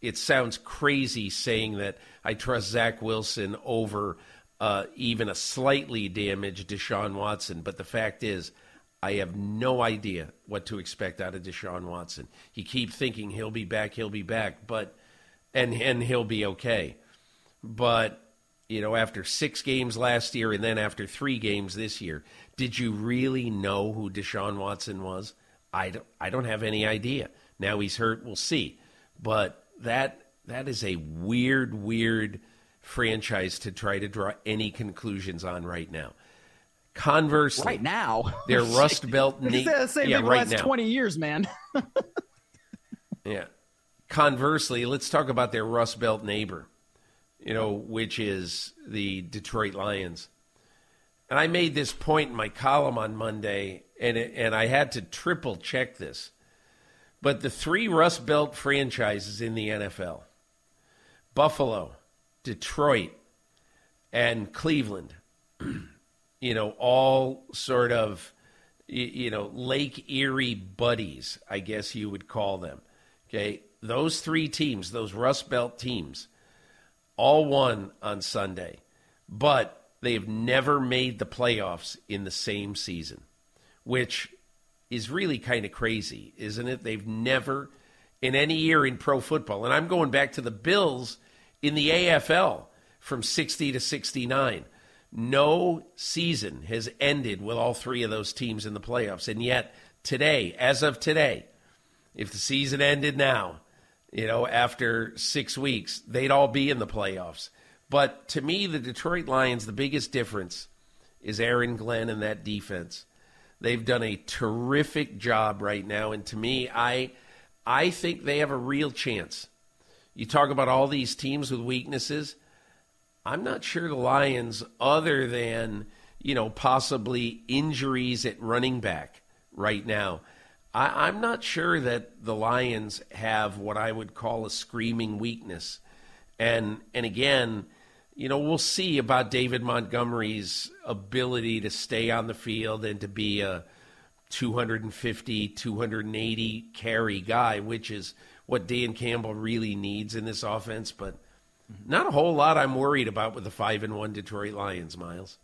Speaker 2: it sounds crazy saying that I trust Zach Wilson over uh, even a slightly damaged Deshaun Watson, but the fact is, I have no idea what to expect out of Deshaun Watson. You keep thinking he'll be back, he'll be back, but and and he'll be okay. But you know, after six games last year and then after three games this year, did you really know who Deshaun Watson was? I don't, I don't have any idea. Now he's hurt, we'll see. But that that is a weird, weird franchise to try to draw any conclusions on right now. Conversely,
Speaker 3: right now,
Speaker 2: their Rust Belt.
Speaker 3: Na- the same yeah, right last now. Twenty years, man.
Speaker 2: yeah. Conversely, let's talk about their Rust Belt neighbor, you know, which is the Detroit Lions. And I made this point in my column on Monday, and it, and I had to triple check this. But the three Rust Belt franchises in the NFL, Buffalo, Detroit, and Cleveland. you know, all sort of, you know, Lake Erie buddies, I guess you would call them. Okay. Those three teams, those Rust Belt teams, all won on Sunday, but they've never made the playoffs in the same season, which is really kind of crazy, isn't it? They've never, in any year in pro football, and I'm going back to the Bills in the AFL from 60 to 69 no season has ended with all three of those teams in the playoffs. And yet, today, as of today, if the season ended now, you know, after six weeks, they'd all be in the playoffs. But to me, the Detroit Lions, the biggest difference is Aaron Glenn and that defense. They've done a terrific job right now, and to me, I I think they have a real chance. You talk about all these teams with weaknesses. I'm not sure the Lions, other than, you know, possibly injuries at running back right now, I, am not sure that the Lions have what I would call a screaming weakness. And and again, you know, we'll see about David Montgomery's ability to stay on the field and to be a 250, 280 carry guy, which is what Dan Campbell really needs in this offense. But not a whole lot I'm worried about with the five and one Detroit Lions, Myles.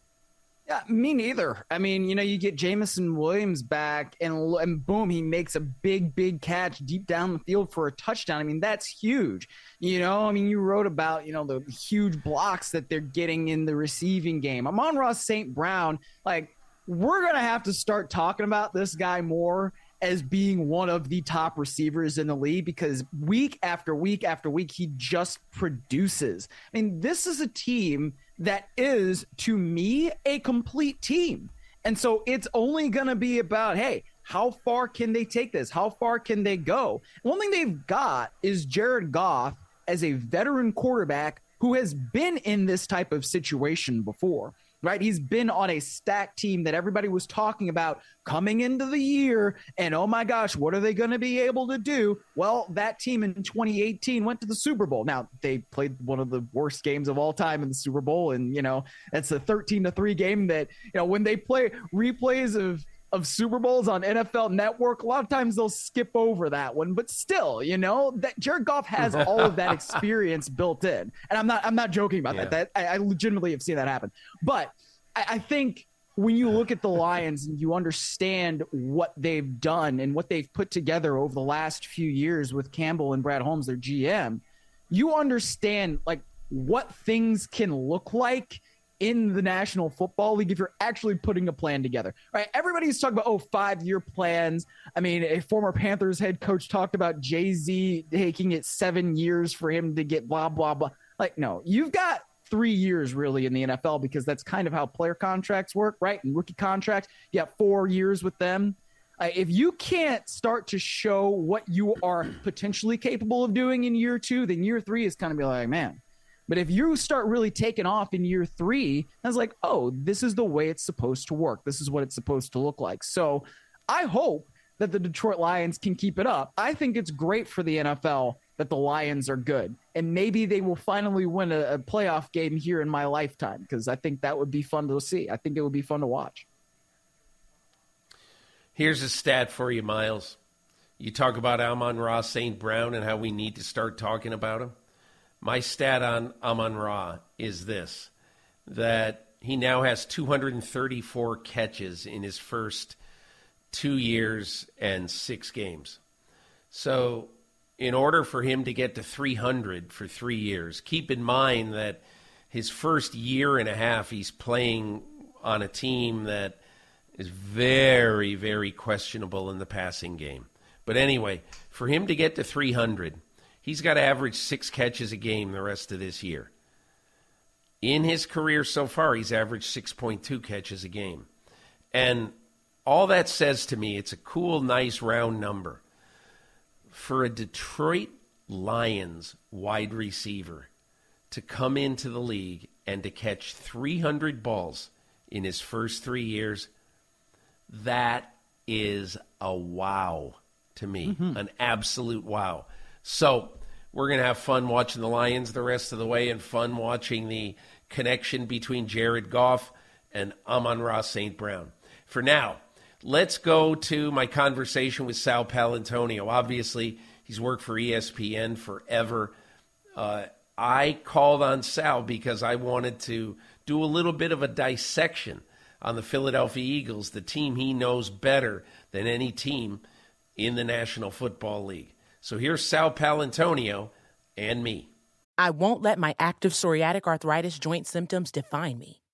Speaker 3: Yeah, me neither. I mean, you know, you get Jameson Williams back, and and boom, he makes a big, big catch deep down the field for a touchdown. I mean, that's huge. You know, I mean, you wrote about you know the huge blocks that they're getting in the receiving game. Amon-Ra St. Brown, like we're gonna have to start talking about this guy more as being one of the top receivers in the league because week after week after week he just produces. I mean, this is a team that is, to me, a complete team. And so it's only going to be about, hey, how far can they take this? How far can they go? One thing they've got is Jared Goff as a veteran quarterback who has been in this type of situation before right? He's been on a stacked team that everybody was talking about coming into the year. And oh my gosh, what are they going to be able to do? Well, that team in 2018 went to the Super Bowl. Now, they played one of the worst games of all time in the Super Bowl. And, you know, that's a 13 to 3 game that, you know, when they play replays of, of Super Bowls on NFL Network, a lot of times they'll skip over that one. But still, you know, that Jared Goff has all of that experience built in, and I'm not I'm not joking about yeah. that. That I, I, legitimately have seen that happen. But I, I think when you look at the Lions and you understand what they've done and what they've put together over the last few years with Campbell and Brad Holmes, their GM, you understand like what things can look like in the National Football League if you're actually putting a plan together. Right? Everybody's talking about oh five year plans. I mean, a former Panthers head coach talked about Jay Z taking it seven years for him to get blah blah blah. Like, no, you've got three years really in the NFL because that's kind of how player contracts work, right? And rookie contracts, you have four years with them. Uh, if you can't start to show what you are potentially capable of doing in year two, then year three is kind of be like, man, but if you start really taking off in year three, I was like, oh, this is the way it's supposed to work. This is what it's supposed to look like. So I hope that the Detroit Lions can keep it up. I think it's great for the NFL that the Lions are good. And maybe they will finally win a, a playoff game here in my lifetime because I think that would be fun to see. I think it would be fun to watch.
Speaker 2: Here's a stat for you, Myles. You talk about Amon-Ra St. Brown and how we need to start talking about him. My stat on Amon Ra is this that he now has 234 catches in his first two years and six games. So, in order for him to get to 300 for three years, keep in mind that his first year and a half, he's playing on a team that is very, very questionable in the passing game. But anyway, for him to get to 300, He's got to average six catches a game the rest of this year. In his career so far, he's averaged 6.2 catches a game. And all that says to me, it's a cool, nice, round number. For a Detroit Lions wide receiver to come into the league and to catch 300 balls in his first three years, that is a wow to me, mm-hmm. an absolute wow. So we're going to have fun watching the Lions the rest of the way and fun watching the connection between Jared Goff and Amon-Ra St. Brown. For now, let's go to my conversation with Sal Paolantonio. Obviously, he's worked for ESPN forever. Uh, I called on Sal because I wanted to do a little bit of a dissection on the Philadelphia Eagles, the team he knows better than any team in the National Football League. So here's Sal Paolantonio and me.
Speaker 4: I won't let my active psoriatic arthritis joint symptoms define me.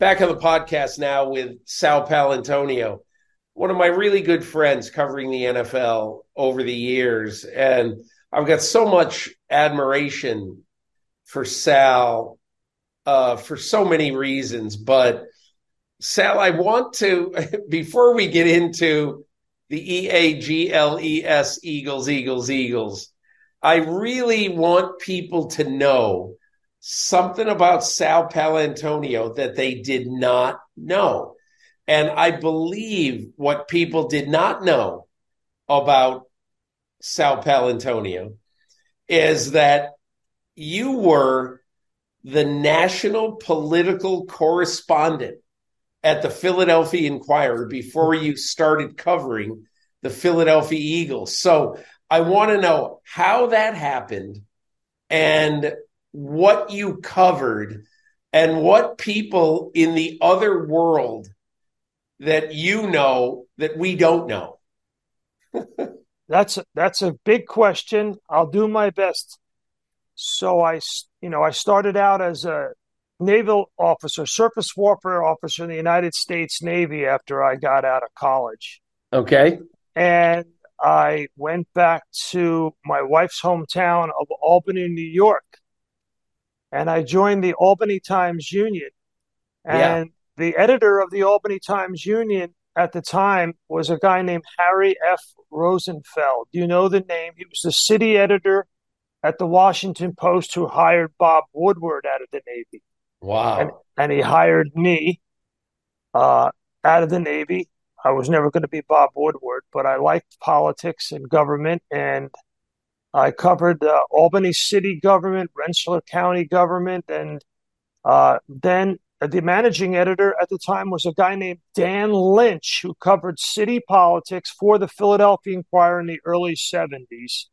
Speaker 2: Back on the podcast now with Sal Paolantonio, one of my really good friends covering the NFL over the years. And I've got so much admiration for Sal uh, for so many reasons. But Sal, I want to, before we get into the E A G L E S Eagles, Eagles, Eagles, I really want people to know something about Sal Paolantonio that they did not know. And I believe what people did not know about Sal Paolantonio is that you were the national political correspondent at the Philadelphia Inquirer before you started covering the Philadelphia Eagles. So I want to know how that happened and what you covered and what people in the other world that you know that we don't know?
Speaker 5: that's a, that's a big question. I'll do my best. So I, you know, I started out as a naval officer, surface warfare officer in the United States Navy after I got out of college.
Speaker 2: Okay.
Speaker 5: And I went back to my wife's hometown of Albany, New York, and I joined the Albany Times Union. And yeah. the editor of the Albany Times Union at the time was a guy named Harry F. Rosenfeld. Do you know the name? He was the city editor at the Washington Post who hired Bob Woodward out of the Navy.
Speaker 2: Wow.
Speaker 5: And, and he hired me uh, out of the Navy. I was never going to be Bob Woodward, but I liked politics and government and – I covered uh, Albany city government, Rensselaer County government, and uh, then the managing editor at the time was a guy named Dan Lynch, who covered city politics for the Philadelphia Inquirer in the early 70s.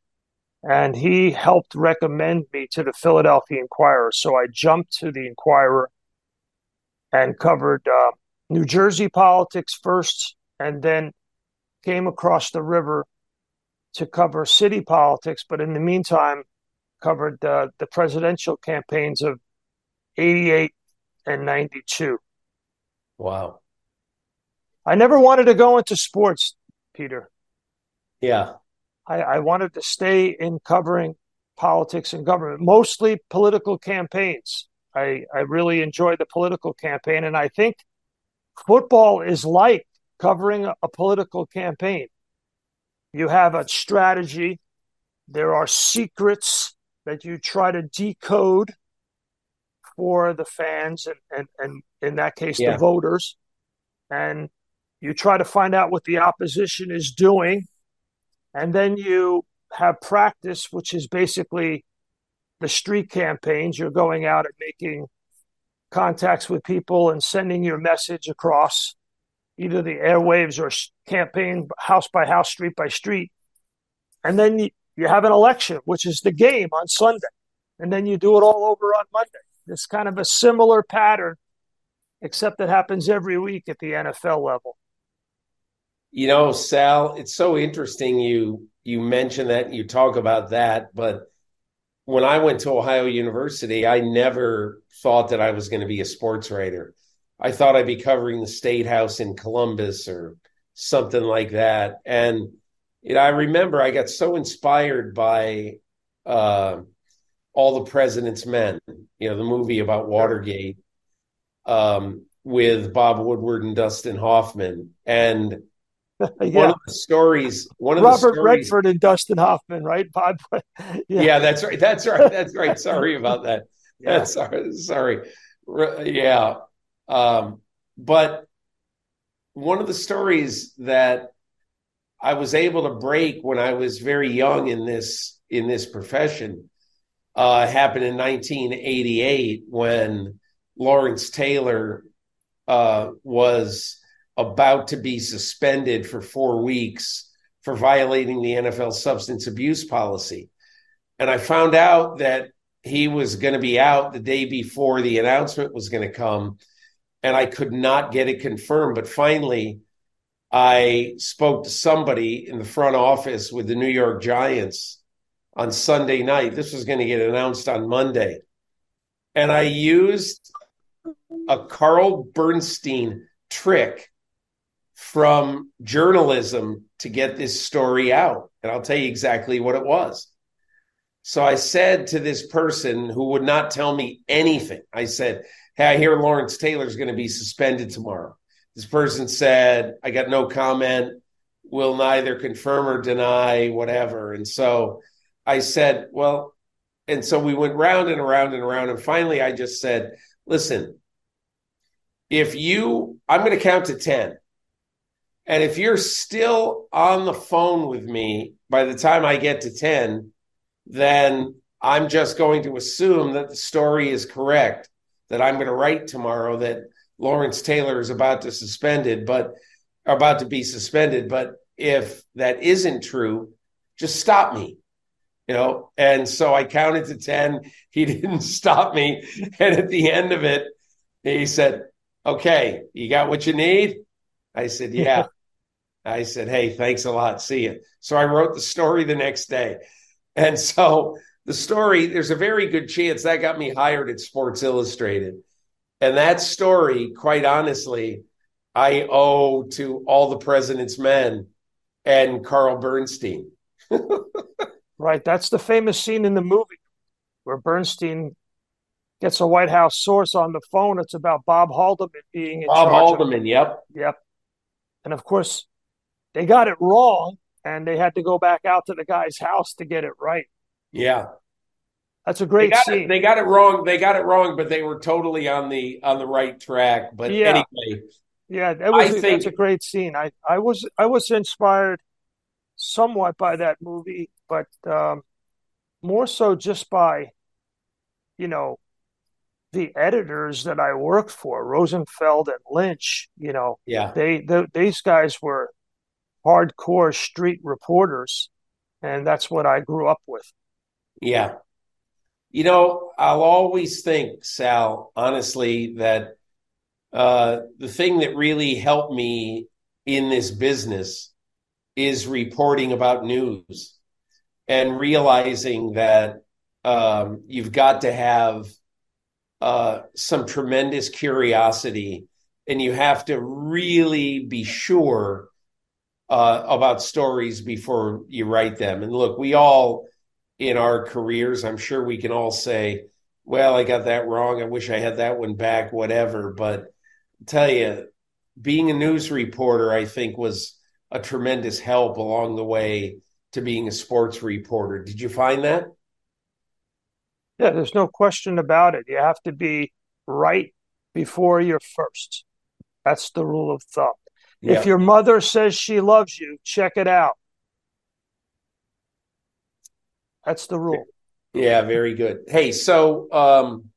Speaker 5: And he helped recommend me to the Philadelphia Inquirer. So I jumped to the Inquirer and covered uh, New Jersey politics first, and then came across the river to cover city politics, but in the meantime, covered uh, the presidential campaigns of 88 and 92.
Speaker 2: Wow.
Speaker 5: I never wanted to go into sports, Peter.
Speaker 2: Yeah.
Speaker 5: I, I wanted to stay in covering politics and government, mostly political campaigns. I, I really enjoy the political campaign, and I think football is like covering a, a political campaign. You have a strategy. There are secrets that you try to decode for the fans and, and, and in that case, yeah. the voters. And you try to find out what the opposition is doing. And then you have practice, which is basically the street campaigns. You're going out and making contacts with people and sending your message across either the airwaves or campaign house by house, street by street. And then you, have an election, which is the game on Sunday. And then you do it all over on Monday. It's kind of a similar pattern, except it happens every week at the NFL level.
Speaker 2: You know, Sal, it's so interesting you you mention that you talk about that, but when I went to Ohio University, I never thought that I was going to be a sports writer. I thought I'd be covering the State House in Columbus or something like that. And you know, I remember I got so inspired by uh, all the President's Men, you know, the movie about Watergate um, with Bob Woodward and Dustin Hoffman, and yeah. one of the stories, one of
Speaker 5: Robert
Speaker 2: the stories,
Speaker 5: Redford and Dustin Hoffman, right? Bob,
Speaker 2: yeah. yeah, that's right, that's right, that's right. Sorry about that. Yeah. That's sorry, sorry. Yeah, um, but one of the stories that I was able to break when I was very young in this in this profession uh, happened in 1988 when Lawrence Taylor uh, was about to be suspended for four weeks for violating the NFL substance abuse policy. And I found out that he was going to be out the day before the announcement was going to come. And I could not get it confirmed. But finally, I spoke to somebody in the front office with the New York Giants on Sunday night. This was going to get announced on Monday. And I used a Carl Bernstein trick from journalism to get this story out. And I'll tell you exactly what it was. So I said to this person who would not tell me anything, I said, Hey, I hear Lawrence Taylor's going to be suspended tomorrow. This person said, I got no comment, will neither confirm or deny, whatever. And so I said, Well, and so we went round and around and around. And finally, I just said, Listen, if you, I'm going to count to 10. And if you're still on the phone with me by the time I get to 10, then I'm just going to assume that the story is correct, that I'm going to write tomorrow that Lawrence Taylor is about to suspended, but about to be suspended. But if that isn't true, just stop me. You know, and so I counted to 10. He didn't stop me. And at the end of it, he said, Okay, you got what you need? I said, Yeah. I said, Hey, thanks a lot. See you. So I wrote the story the next day. And so the story, there's a very good chance that got me hired at Sports Illustrated. And that story, quite honestly, I owe to all the president's men and Carl Bernstein.
Speaker 5: right. That's the famous scene in the movie where Bernstein gets a White House source on the phone. It's about Bob Haldeman being in
Speaker 2: Bob. Haldeman, of, yep.
Speaker 5: Yep. And of course, they got it wrong and they had to go back out to the guy's house to get it right.
Speaker 2: Yeah.
Speaker 5: That's a great
Speaker 2: they got
Speaker 5: scene.
Speaker 2: It, they got it wrong. They got it wrong, but they were totally on the on the right track. But yeah. anyway,
Speaker 5: yeah, that was I think, that's a great scene. I I was I was inspired somewhat by that movie, but um, more so just by you know the editors that I worked for, Rosenfeld and Lynch. You know,
Speaker 2: yeah,
Speaker 5: they, they these guys were hardcore street reporters, and that's what I grew up with.
Speaker 2: Yeah, you know, I'll always think, Sal, honestly, that uh, the thing that really helped me in this business is reporting about news and realizing that um, you've got to have uh, some tremendous curiosity and you have to really be sure uh, about stories before you write them. And look, we all in our careers. I'm sure we can all say, well, I got that wrong. I wish I had that one back, whatever. But I'll tell you, being a news reporter, I think, was a tremendous help along the way to being a sports reporter. Did you find that?
Speaker 5: Yeah, there's no question about it. You have to be right before you're first. That's the rule of thumb. Yeah. If your mother says she loves you, check it out. That's the rule.
Speaker 2: Yeah, very good. Hey, so um,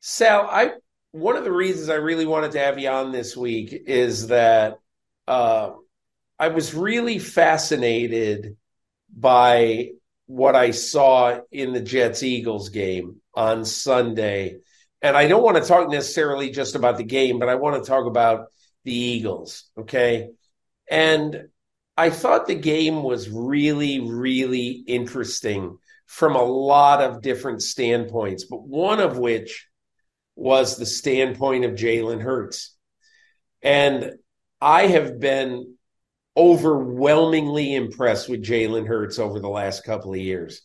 Speaker 2: Sal, I one of the reasons I really wanted to have you on this week is that uh, I was really fascinated by what I saw in the Jets Eagles game on Sunday. And I don't want to talk necessarily just about the game, but I want to talk about the Eagles. Okay. And I thought the game was really, really interesting from a lot of different standpoints, but one of which was the standpoint of Jalen Hurts. And I have been overwhelmingly impressed with Jalen Hurts over the last couple of years.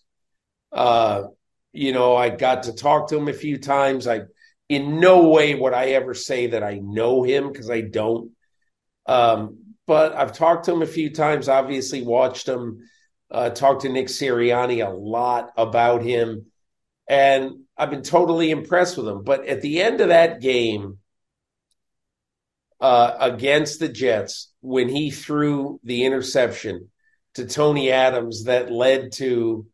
Speaker 2: Uh, you know, I got to talk to him a few times. I, in no way would I ever say that I know him because I don't. Um, but I've talked to him a few times, obviously, watched him, uh, talked to Nick Sirianni a lot about him. And I've been totally impressed with him. But at the end of that game uh, against the Jets, when he threw the interception to Tony Adams that led to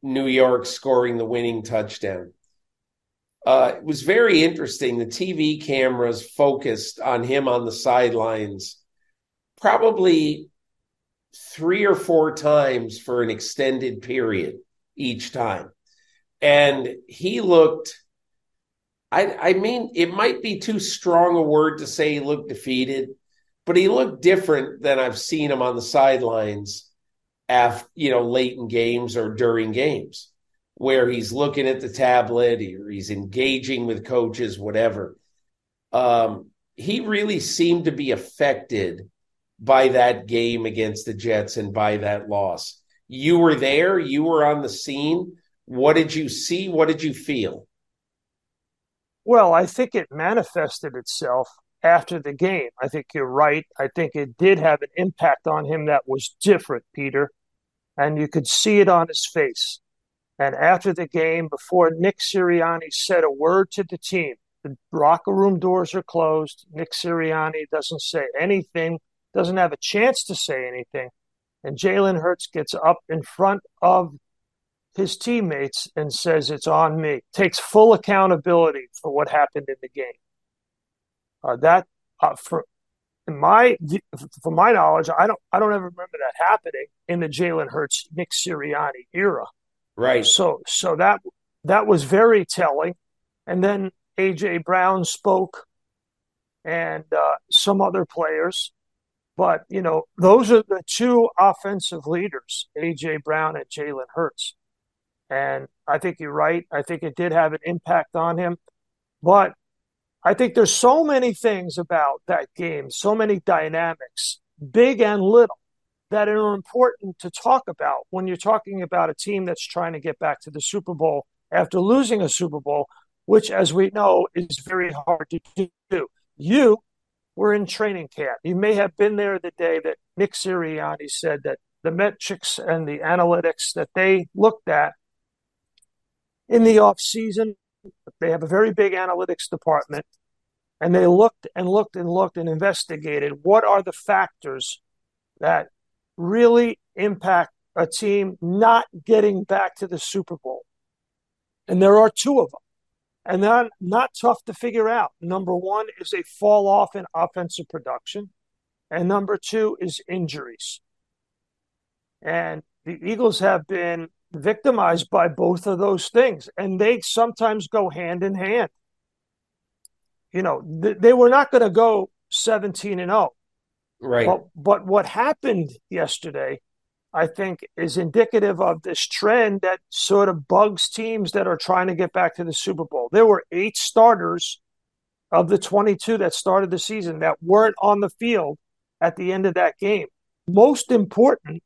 Speaker 2: New York scoring the winning touchdown. Uh, it was very interesting. The TV cameras focused on him on the sidelines probably three or four times for an extended period each time. And he looked, I, I mean, it might be too strong a word to say he looked defeated, but he looked different than I've seen him on the sidelines after, you know, late in games or during games where he's looking at the tablet or he's engaging with coaches, whatever. Um, he really seemed to be affected by that game against the Jets and by that loss. You were there, you were on the scene. What did you see? What did you feel?
Speaker 5: Well, I think it manifested itself after the game. I think you're right. I think it did have an impact on him that was different, Peter. And you could see it on his face. And after the game, before Nick Sirianni said a word to the team, the locker room doors are closed. Nick Sirianni doesn't say anything doesn't have a chance to say anything. And Jalen Hurts gets up in front of his teammates and says, It's on me, takes full accountability for what happened in the game. Uh, that, uh, for, my for my knowledge, I don't I don't ever remember that happening in the Jalen Hurts Nick Sirianni era.
Speaker 2: Right.
Speaker 5: So so that that was very telling. And then AJ Brown spoke, and uh, some other players, but, you know, those are the two offensive leaders, A.J. Brown and Jalen Hurts. And I think you're right. I think it did have an impact on him. But I think there's so many things about that game, so many dynamics, big and little, that are important to talk about when you're talking about a team that's trying to get back to the Super Bowl after losing a Super Bowl, which, as we know, is very hard to do. You were in training camp. You may have been there the day that Nick Sirianni said that the metrics and the analytics that they looked at in the off season, they have a very big analytics department, and they looked and looked and looked and investigated what are the factors that really impact a team not getting back to the Super Bowl. And there are two of them and they're not tough to figure out. Number one is a fall off in offensive production, and number two is injuries. And the Eagles have been victimized by both of those things, and they sometimes go hand in hand. You know, th- they were not going to go 17 and 0.
Speaker 2: Right.
Speaker 5: But, but what happened yesterday I think is indicative of this trend that sort of bugs teams that are trying to get back to the Super Bowl. There were eight starters of the 22 that started the season that weren't on the field at the end of that game. Most important,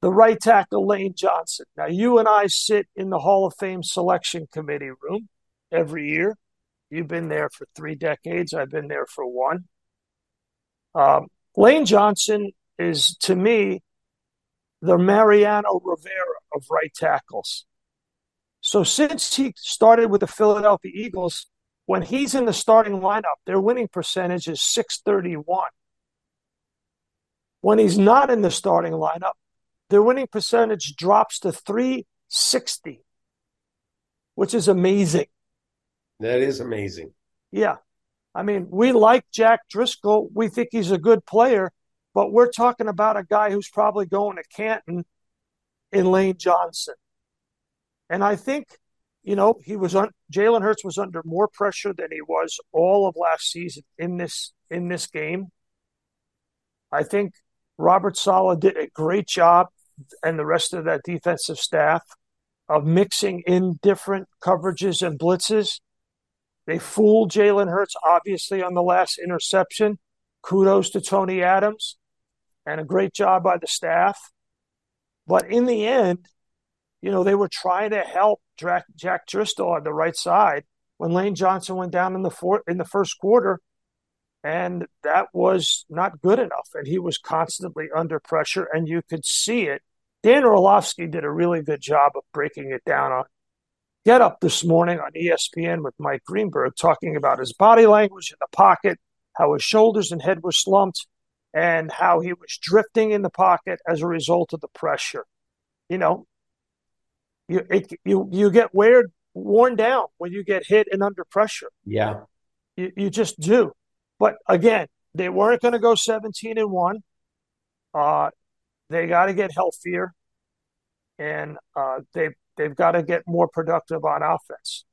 Speaker 5: the right tackle Lane Johnson. Now, you and I sit in the Hall of Fame selection committee room every year. You've been there for three decades. I've been there for one. Um, Lane Johnson is, to me, the Mariano Rivera of right tackles. So since he started with the Philadelphia Eagles, when he's in the starting lineup, their winning percentage is 631. When he's not in the starting lineup, their winning percentage drops to 360, which is amazing.
Speaker 2: That is amazing.
Speaker 5: Yeah. I mean, we like Jack Driscoll. We think he's a good player, but we're talking about a guy who's probably going to Canton in Lane Johnson. And I think, you know, he was on Jalen Hurts was under more pressure than he was all of last season in this in this game. I think Robert Saleh did a great job and the rest of that defensive staff of mixing in different coverages and blitzes. They fooled Jalen Hurts, obviously, on the last interception. Kudos to Tony Adams and a great job by the staff. But in the end, you know, they were trying to help Jack, Jack on the right side when Lane Johnson went down in the fourth, in the first quarter, and that was not good enough. And he was constantly under pressure, and you could see it. Dan Orlovsky did a really good job of breaking it down on Get Up this morning on ESPN with Mike Greenberg, talking about his body language in the pocket, how his shoulders and head were slumped, and how he was drifting in the pocket as a result of the pressure. You know, you it, you you get weird worn down when you get hit and under pressure.
Speaker 2: Yeah.
Speaker 5: You you just do. But again, they weren't going to go 17 and 1. Uh they got to get healthier and uh they they've got to get more productive on offense.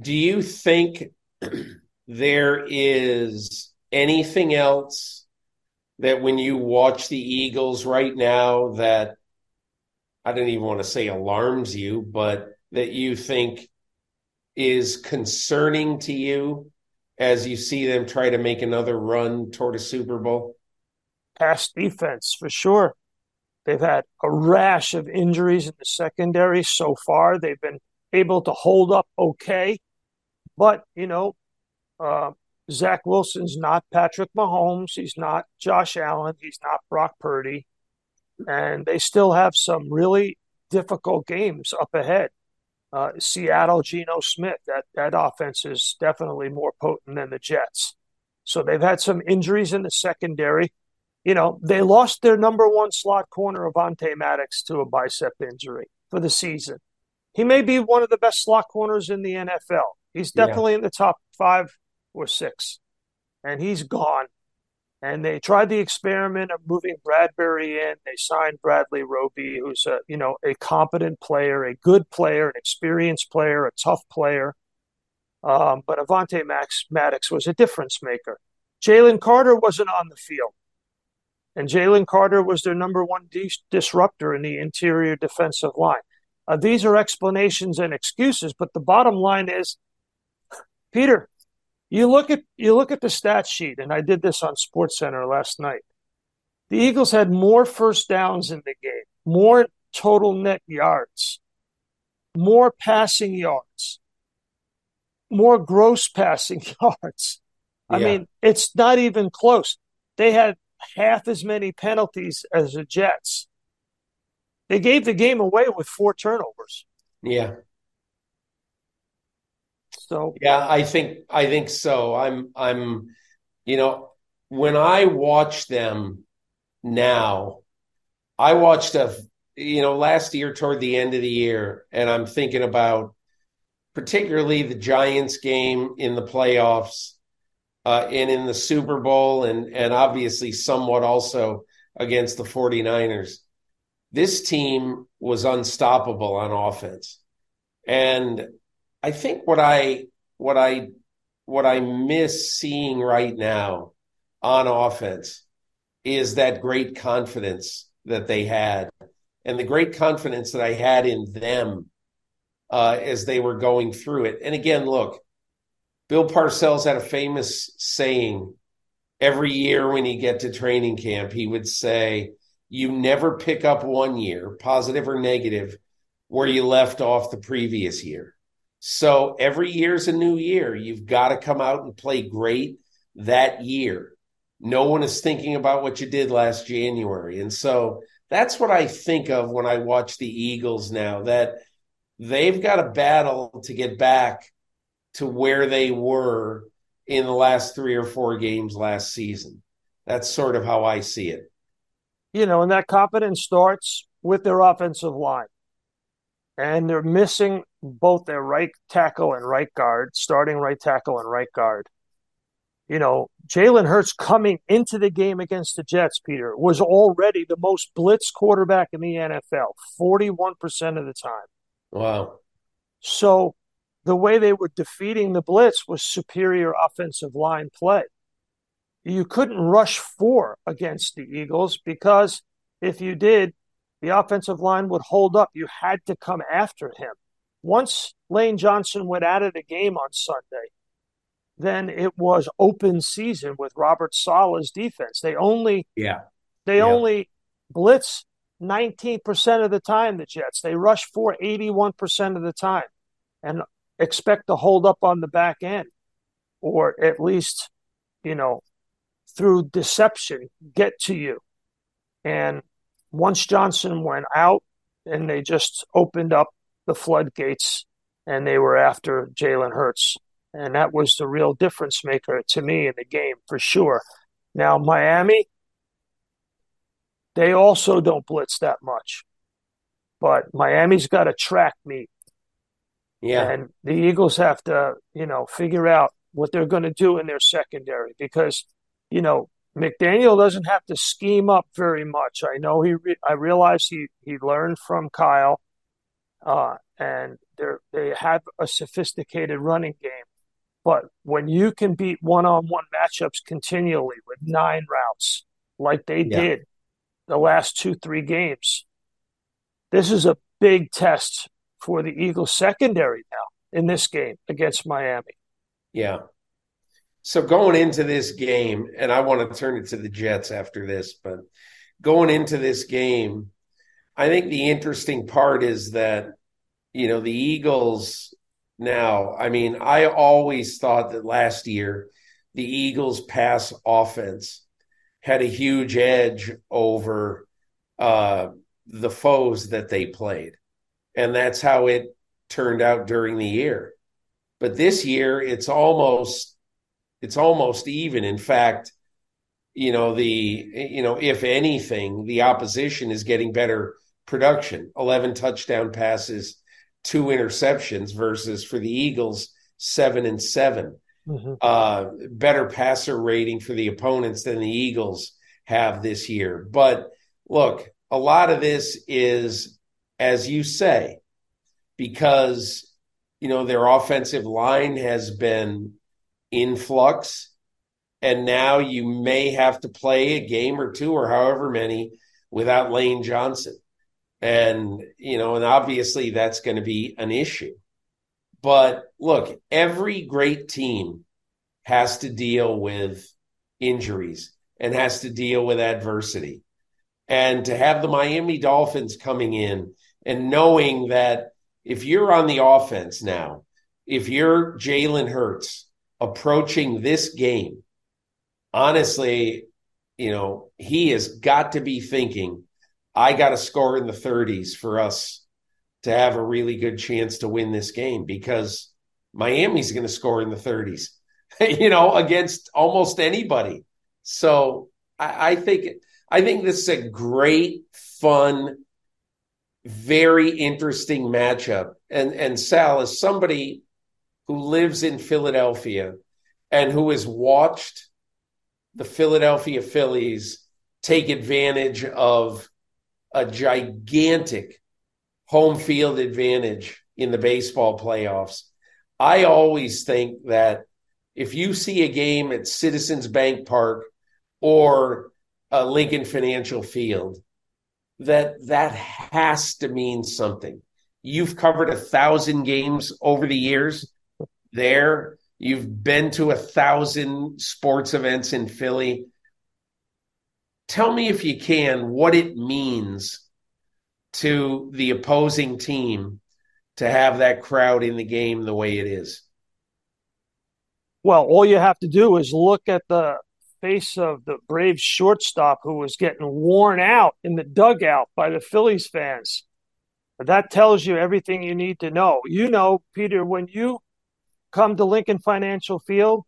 Speaker 2: Do you think there is anything else that when you watch the Eagles right now that I don't even want to say alarms you, but that you think is concerning to you as you see them try to make another run toward a Super Bowl?
Speaker 5: Pass defense for sure. They've had a rash of injuries in the secondary so far. They've been able to hold up okay. But, you know, uh, Zach Wilson's not Patrick Mahomes. He's not Josh Allen. He's not Brock Purdy. And they still have some really difficult games up ahead. Uh, Seattle, Geno Smith, that, that offense is definitely more potent than the Jets. So they've had some injuries in the secondary. You know, they lost their number one slot corner, Avonte Maddox, to a bicep injury for the season. He may be one of the best slot corners in the NFL. He's definitely yeah. in the top five or six, and he's gone. And they tried the experiment of moving Bradberry in. They signed Bradley Roby, who's a you know a competent player, a good player, an experienced player, a tough player. Um, but Avonte Max Maddox was a difference maker. Jalen Carter wasn't on the field, and Jalen Carter was their number one dis- disruptor in the interior defensive line. Uh, these are explanations and excuses, but the bottom line is, Peter, you look at you look at the stat sheet, and I did this on SportsCenter last night. The Eagles had more first downs in the game, more total net yards, more passing yards, more gross passing yards. I yeah. mean, it's not even close. They had half as many penalties as the Jets. They gave the game away with four turnovers.
Speaker 2: Yeah.
Speaker 5: So
Speaker 2: yeah, I think I think so. I'm I'm you know when I watch them now, I watched a you know last year toward the end of the year, and I'm thinking about particularly the Giants game in the playoffs uh, and in the Super Bowl, and and obviously somewhat also against the 49ers. This team was unstoppable on offense. And I think what I what I what I miss seeing right now on offense is that great confidence that they had and the great confidence that I had in them uh, as they were going through it. And again, look, Bill Parcells had a famous saying every year when he get to training camp, he would say, you never pick up one year, positive or negative, where you left off the previous year. So every year's a new year. You've got to come out and play great that year. No one is thinking about what you did last January. And so that's what I think of when I watch the Eagles now that they've got a battle to get back to where they were in the last three or four games last season. That's sort of how I see it.
Speaker 5: You know, and that confidence starts with their offensive line and they're missing both their right tackle and right guard, starting right tackle and right guard. You know, Jalen Hurts coming into the game against the Jets, Peter, was already the most blitz quarterback in the NFL, 41% of the time.
Speaker 2: Wow.
Speaker 5: So the way they were defeating the blitz was superior offensive line play. You couldn't rush four against the Eagles because if you did, the offensive line would hold up. You had to come after him. Once Lane Johnson went out of the game on Sunday, then it was open season with Robert Saleh's defense. They only
Speaker 2: yeah
Speaker 5: they
Speaker 2: yeah.
Speaker 5: only blitz 19% of the time the Jets. They rush for 81% of the time and expect to hold up on the back end or at least, you know, through deception get to you. And once Johnson went out and they just opened up the floodgates and they were after Jalen Hurts. And that was the real difference maker to me in the game for sure. Now, Miami, they also don't blitz that much. but Miami's got a track meet.
Speaker 2: Yeah.
Speaker 5: And the Eagles have to, you know, figure out what they're going to do in their secondary because, you know, McDaniel doesn't have to scheme up very much. I know he, re- I realize he, he learned from Kyle, uh, and they they have a sophisticated running game. But when you can beat one on one matchups continually with nine routes, like they
Speaker 2: Yeah.
Speaker 5: did the last two, three games, this is a big test for the Eagles secondary now in this game against Miami.
Speaker 2: Yeah. So going into this game, and I want to turn it to the Jets after this, but going into this game, I think the interesting part is that, you know, the Eagles now, I mean, I always thought that last year the Eagles pass offense had a huge edge over uh, the foes that they played. And that's how it turned out during the year. But this year it's almost it's almost even. In fact, you know, the you know, if anything, the opposition is getting better production. 11 touchdown passes, two interceptions versus for the Eagles 7 and 7. Uh better passer rating for the opponents than the Eagles have this year. But look, a lot of this is as you say because you know their offensive line has been in flux and now you may have to play a game or two or however many without Lane Johnson. And you know and obviously that's going to be an issue. But look, every great team has to deal with injuries and has to deal with adversity. And to have the Miami Dolphins coming in and knowing that if you're on the offense now, if you're Jalen Hurts approaching this game, honestly, you know, he has got to be thinking, I got to score in the 30s for us to have a really good chance to win this game because Miami's going to score in the 30s, you know, against almost anybody. So I, I think I think this is a great, fun, very interesting matchup. And and Sal, as somebody who lives in Philadelphia and who has watched the Philadelphia Phillies take advantage of a gigantic home field advantage in the baseball playoffs. I always think that if you see a game at Citizens Bank Park or uh, Lincoln Financial Field, that that has to mean something. You've covered a thousand games over the years there. You've been to a thousand sports events in Philly. Tell me if you can what it means to the opposing team to have that crowd in the game the way it is.
Speaker 5: Well, all you have to do is look at the face of the Braves shortstop who was getting worn out in the dugout by the Phillies fans. That tells you everything you need to know. You know, Peter, when you come to Lincoln Financial Field,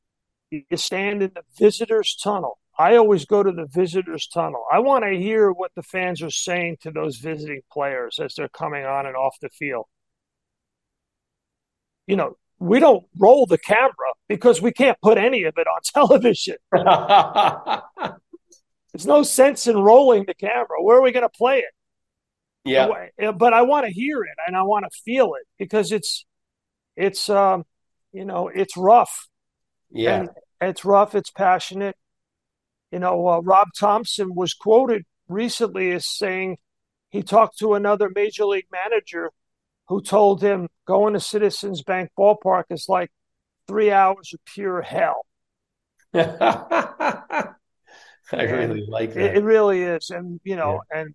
Speaker 5: you stand in the visitors' tunnel. I always go to the visitors' tunnel. I want to hear what the fans are saying to those visiting players as they're coming on and off the field. You know, we don't roll the camera because we can't put any of it on television. There's no sense in rolling the camera. Where are we going to play it?
Speaker 2: Yeah.
Speaker 5: But I want to hear it and I want to feel it because it's, it's, um, you know, it's rough.
Speaker 2: Yeah.
Speaker 5: And it's rough. It's passionate. You know, uh, Rob Thomson was quoted recently as saying he talked to another major league manager who told him going to Citizens Bank Ballpark is like three hours of pure hell.
Speaker 2: I really like that.
Speaker 5: It, it, really is. And, you know, yeah. and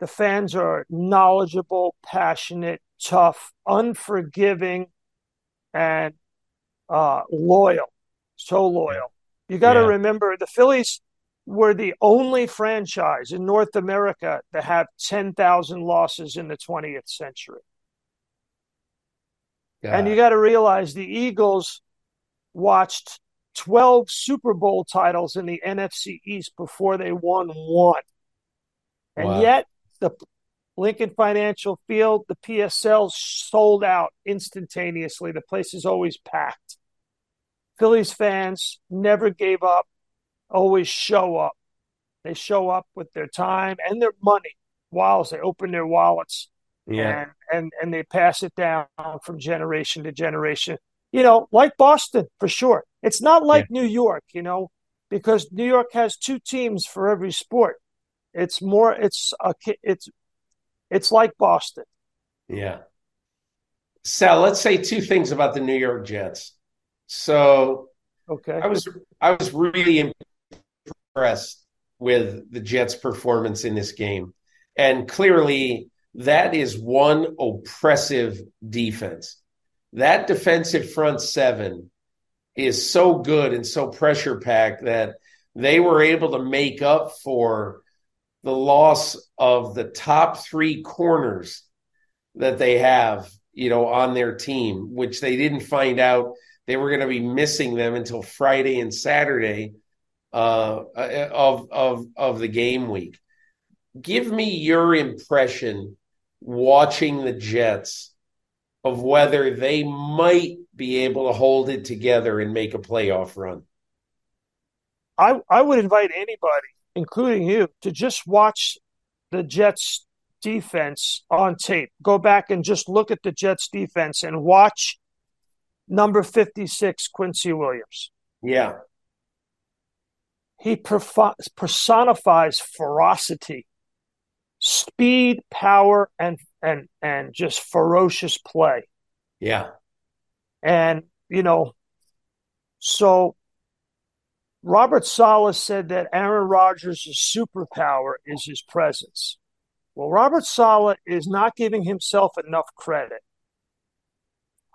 Speaker 5: the fans are knowledgeable, passionate, tough, unforgiving, and uh, loyal. So loyal. You got to yeah. remember the Phillies were the only franchise in North America to have 10,000 losses in the 20th century. God. And you got to realize the Eagles watched 12 Super Bowl titles in the NFC East before they won one. And wow. yet the Lincoln Financial Field, the PSL sold out instantaneously. The place is always packed. Phillies fans never gave up, always show up. They show up with their time and their money whilst they open their wallets yeah. and, and, and they pass it down from generation to generation. You know, like Boston for sure. It's not like yeah. New York, you know, because New York has two teams for every sport. It's more, it's a, it's, it's like Boston.
Speaker 2: Yeah. Sal, let's say two things about the New York Jets. So,
Speaker 5: okay,
Speaker 2: I was I was really impressed with the Jets' performance in this game, and clearly that is one oppressive defense. That defensive front seven is so good and so pressure packed that they were able to make up for the loss of the top three corners that they have, you know, on their team, which they didn't find out they were going to be missing them until Friday and Saturday uh, of of of the game week. Give me your impression watching the Jets of whether they might be able to hold it together and make a playoff run.
Speaker 5: I I would invite anybody, including you, to just watch the Jets defense on tape. Go back and just look at the Jets defense and watch number 56, Quincy Williams.
Speaker 2: Yeah.
Speaker 5: He personifies ferocity, speed, power, and and and just ferocious play.
Speaker 2: Yeah.
Speaker 5: And, you know, so Robert Saleh said that Aaron Rodgers' superpower is his presence. Well, Robert Saleh is not giving himself enough credit.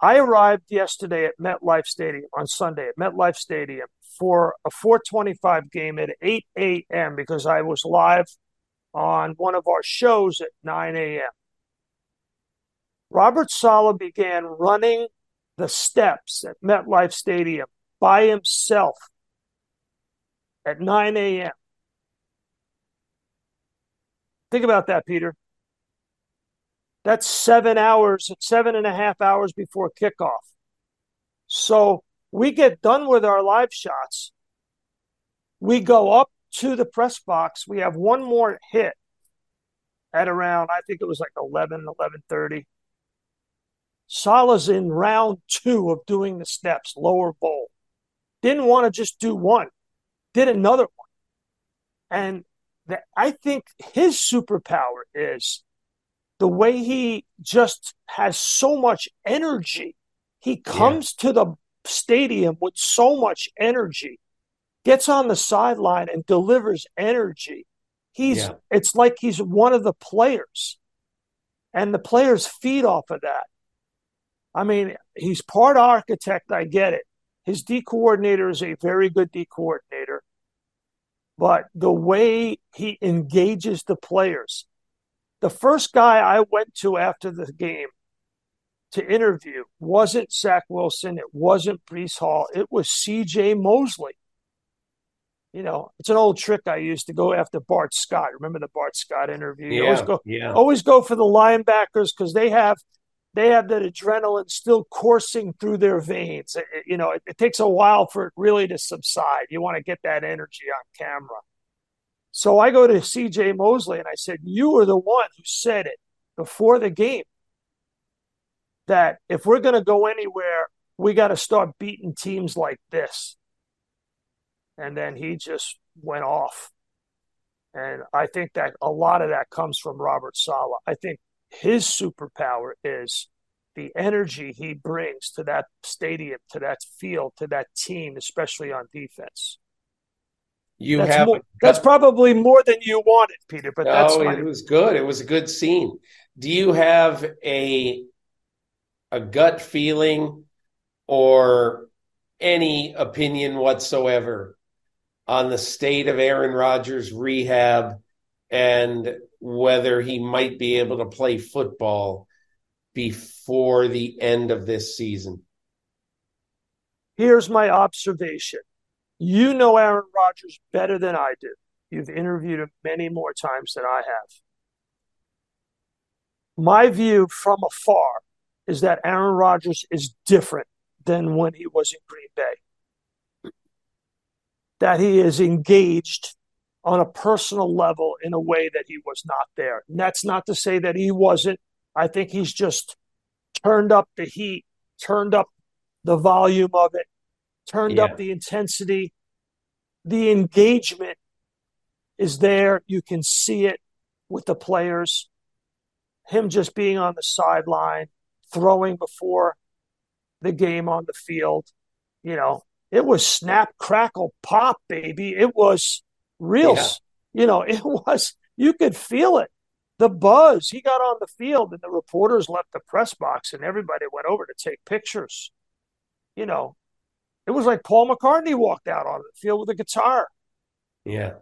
Speaker 5: I arrived yesterday at MetLife Stadium on Sunday at MetLife Stadium for a 425 game at 8 a.m. because I was live on one of our shows at 9 a.m. Robert Saleh began running the steps at MetLife Stadium by himself at 9 a.m. Think about that, Peter. That's seven hours, seven and a half hours before kickoff. So we get done with our live shots. We go up to the press box. We have one more hit at around, I think it was like 11, 11.30. Saleh's in round two of doing the steps, lower bowl. Didn't want to just do one, did another one. And the, I think his superpower is the way he just has so much energy. He comes yeah. to the stadium with so much energy, gets on the sideline and delivers energy. He's yeah. it's like he's one of the players. And the players feed off of that. I mean, he's part architect, I get it. His D coordinator is a very good D coordinator. But the way he engages the players, the first guy I went to after the game to interview wasn't Zach Wilson. It wasn't Breece Hall. It was C.J. Mosley. You know, it's an old trick I used to go after Bart Scott. Remember the Bart Scott interview? Yeah, always go,
Speaker 2: yeah.
Speaker 5: always go for the linebackers because they have they have that adrenaline still coursing through their veins. It, you know, it, it takes a while for it really to subside. You want to get that energy on camera. So I go to CJ Mosley and I said, You were the one who said it before the game that if we're going to go anywhere, we got to start beating teams like this. And then he just went off. And I think that a lot of that comes from Robert Saleh. I think his superpower is the energy he brings to that stadium, to that field, to that team, especially on defense.
Speaker 2: You
Speaker 5: that's
Speaker 2: have
Speaker 5: more, that's probably more than you wanted, Peter. But that's
Speaker 2: oh, it was good. It was a good scene. Do you have a a gut feeling or any opinion whatsoever on the state of Aaron Rodgers' rehab and whether he might be able to play football before the end of this season?
Speaker 5: Here's my observation you know Aaron Rodgers better than I do. You've interviewed him many more times than I have. my view from afar is that Aaron Rodgers is different than when he was in Green Bay. That he is engaged on a personal level in a way that he was not there. And that's not to say that he wasn't. I think he's just turned up the heat, turned up the volume of it, turned yeah. up the intensity. The engagement is there. You can see it with the players. Him just being on the sideline, throwing before the game on the field. You know, it was snap, crackle, pop, baby. It was real. Yeah. You know, it was, you could feel it. The buzz. He got on the field and the reporters left the press box and everybody went over to take pictures. You know, it was like Paul McCartney walked out on the field with a guitar.
Speaker 2: Yeah.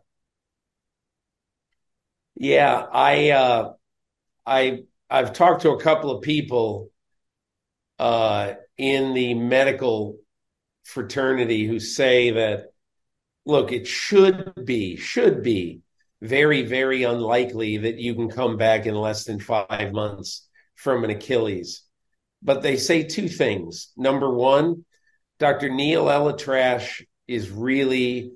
Speaker 2: Yeah, I uh I I've talked to a couple of people uh in the medical fraternity who say that look, it should be should be very very unlikely that you can come back in less than 5 months from an Achilles. But they say two things. Number 1, Dr. Neil ElAttrache is really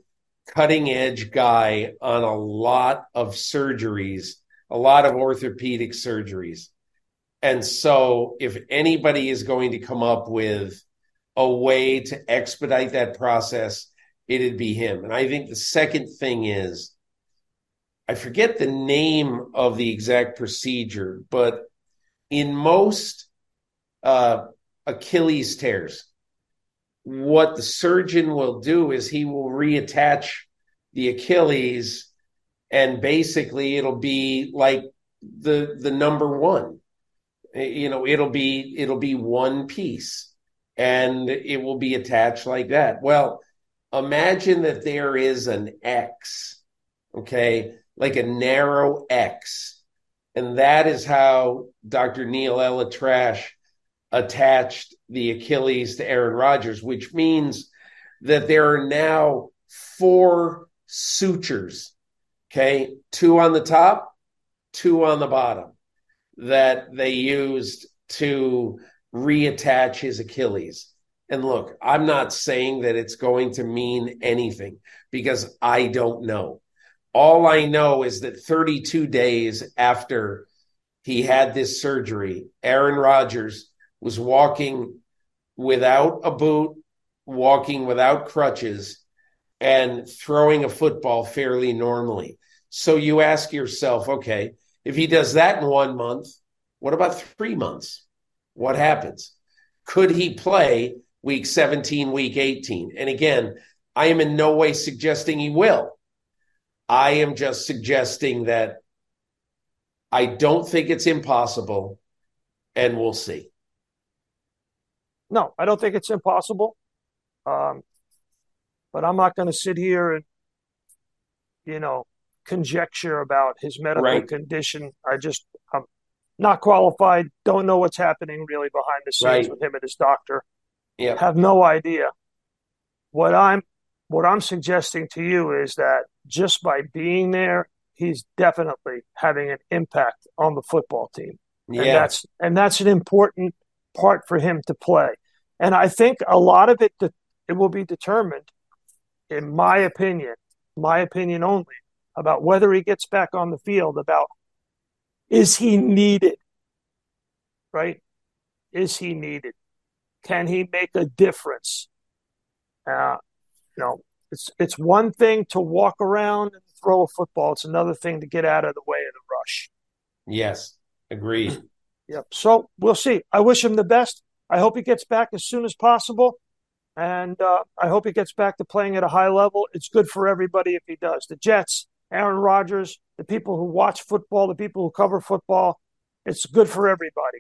Speaker 2: cutting edge guy on a lot of surgeries, a lot of orthopedic surgeries. And so, if anybody is going to come up with a way to expedite that process, it'd be him. And I think the second thing is I forget the name of the exact procedure, but in most uh, Achilles tears, what the surgeon will do is he will reattach the Achilles and basically it'll be like the the number one. Eh, you know it'll be it'll be one piece and it will be attached like that. Well imagine that there is an x okay like a narrow x and that is how dr neil ElAttrache attached the Achilles to Aaron Rodgers, which means that there are now four sutures, okay, two on the top, two on the bottom, that they used to reattach his Achilles. And look, I'm not saying that it's going to mean anything because I don't know. All I know is that 32 days after he had this surgery, Aaron Rodgers was walking without a boot, walking without crutches, and throwing a football fairly normally. So you ask yourself, okay, if he does that in one month, what about three months? What happens? Could he play week 17, week 18? And again, I am in no way suggesting he will. I am just suggesting that I don't think it's impossible, and we'll see.
Speaker 5: No, I don't think it's impossible. Um, but I'm not going to sit here and, you know, conjecture about his medical right. condition. I just, I'm not qualified, don't know what's happening really behind the scenes right. with him and his doctor.
Speaker 2: Yeah.
Speaker 5: Have no idea. What I'm what I'm suggesting to you is that just by being there, he's definitely having an impact on the football team. Yeah. And that's and that's an important part for him to play. And I think a lot of it it will be determined, in my opinion, my opinion only, about whether he gets back on the field. About is he needed, right? Is he needed? Can he make a difference? Uh, you know, it's it's one thing to walk around and throw a football. It's another thing to get out of the way of the rush.
Speaker 2: Yes, agreed.
Speaker 5: Yep. So we'll see. I wish him the best. I hope he gets back as soon as possible. And uh, I hope he gets back to playing at a high level. It's good for everybody if he does. The Jets, Aaron Rodgers, the people who watch football, the people who cover football, it's good for everybody.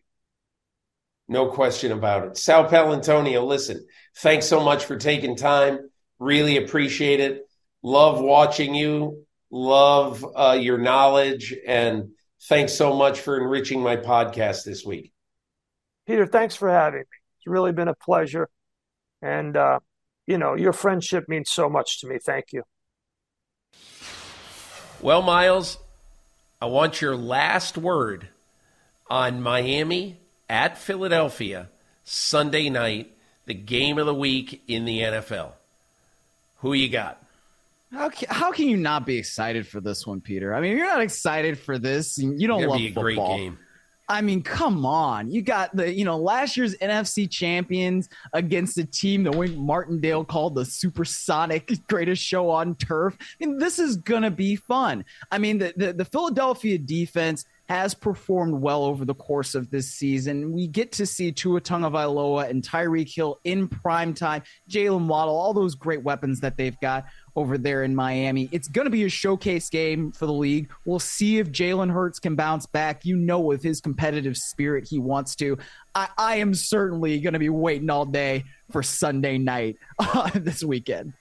Speaker 2: No question about it. Sal Paolantonio, listen, thanks so much for taking time. Really appreciate it. Love watching you. Love uh, your knowledge. And thanks so much for enriching my podcast this week.
Speaker 5: Peter, thanks for having me. It's really been a pleasure. And, uh, you know, your friendship means so much to me. Thank you.
Speaker 2: Well, Myles, I want your last word on Miami at Philadelphia Sunday night, the game of the week in the NFL. Who you got?
Speaker 3: How can, how can you not be excited for this one, Peter? I mean, you're not excited for this. You don't love
Speaker 2: be a
Speaker 3: football.
Speaker 2: great game.
Speaker 3: I mean, come on. You got the, you know, last year's NFC champions against a team that Wink Martindale called the supersonic greatest show on turf. I mean, this is going to be fun. I mean, the, the, the Philadelphia defense has performed well over the course of this season. We get to see Tua Tagovailoa and Tyreek Hill in prime time, Jaylen Waddle, all those great weapons that they've got over there in Miami. It's going to be a showcase game for the league. We'll see if Jalen Hurts can bounce back. You know, with his competitive spirit, he wants to. I, I am certainly going to be waiting all day for Sunday night uh, this weekend.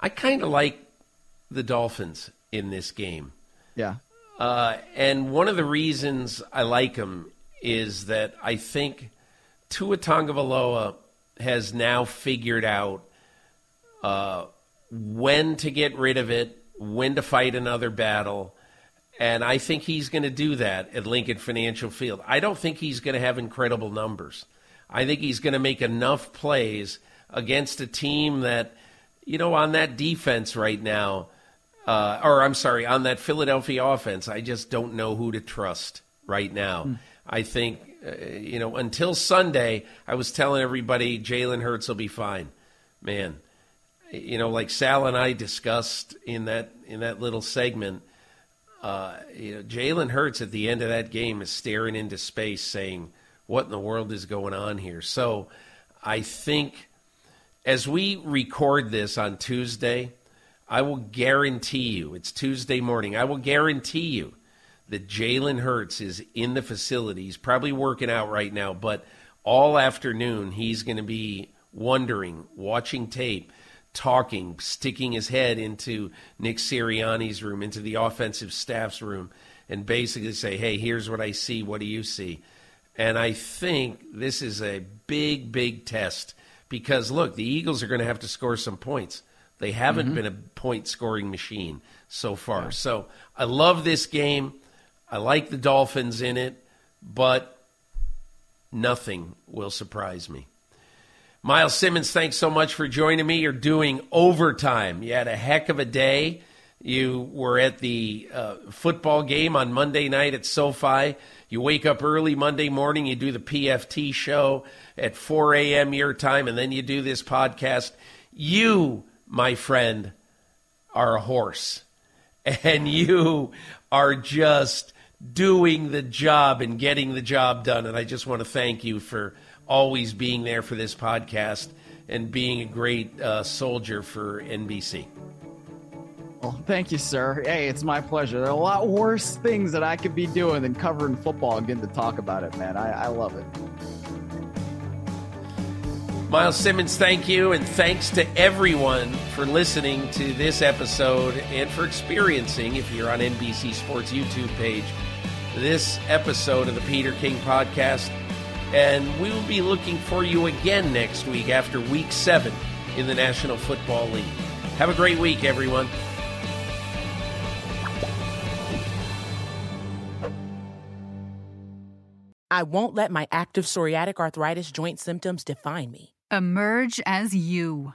Speaker 2: I kind of like the Dolphins in this game.
Speaker 3: Yeah.
Speaker 2: Uh, and one of the reasons I like him is that I think Tua Tagovailoa has now figured out uh, when to get rid of it, when to fight another battle. And I think he's going to do that at Lincoln Financial Field. I don't think he's going to have incredible numbers. I think he's going to make enough plays against a team that, you know, on that defense right now – uh, or I'm sorry, on that Philadelphia offense, I just don't know who to trust right now. Mm. I think, uh, you know, until Sunday, I was telling everybody Jalen Hurts will be fine. Man, you know, like Sal and I discussed in that in that little segment, uh, you know, Jalen Hurts at the end of that game is staring into space, saying, "What in the world is going on here?" So, I think as we record this on Tuesday I will guarantee you, it's Tuesday morning, I will guarantee you that Jalen Hurts is in the facility. He's probably working out right now, but all afternoon he's going to be wondering, watching tape, talking, sticking his head into Nick Sirianni's room, into the offensive staff's room, and basically say, hey, here's what I see. What do you see? And I think this is a big, big test because, look, the Eagles are going to have to score some points. They haven't mm-hmm. been a point scoring machine so far. Yeah. So I love this game. I like the Dolphins in it, but nothing will surprise me. Myles Simmons, thanks so much for joining me. You're doing overtime. You had a heck of a day. You were at the uh, football game on Monday night at SoFi. You wake up early Monday morning, you do the PFT show at 4 a.m. your time, and then you do this podcast. You my friend, are a horse. And you are just doing the job and getting the job done. And I just want to thank you for always being there for this podcast and being a great uh, soldier for NBC.
Speaker 3: Well, thank you, sir. Hey, it's my pleasure. There are a lot worse things that I could be doing than covering football and getting to talk about it, man. I, I love it.
Speaker 2: Myles Simmons, thank you. And thanks to everyone for listening to this episode and for experiencing, if you're on NBC Sports YouTube page, this episode of the Peter King Podcast. And we will be looking for you again next week after week seven in the National Football League. Have a great week, everyone.
Speaker 4: I won't let my active psoriatic arthritis joint symptoms define me.
Speaker 6: Emerge as you.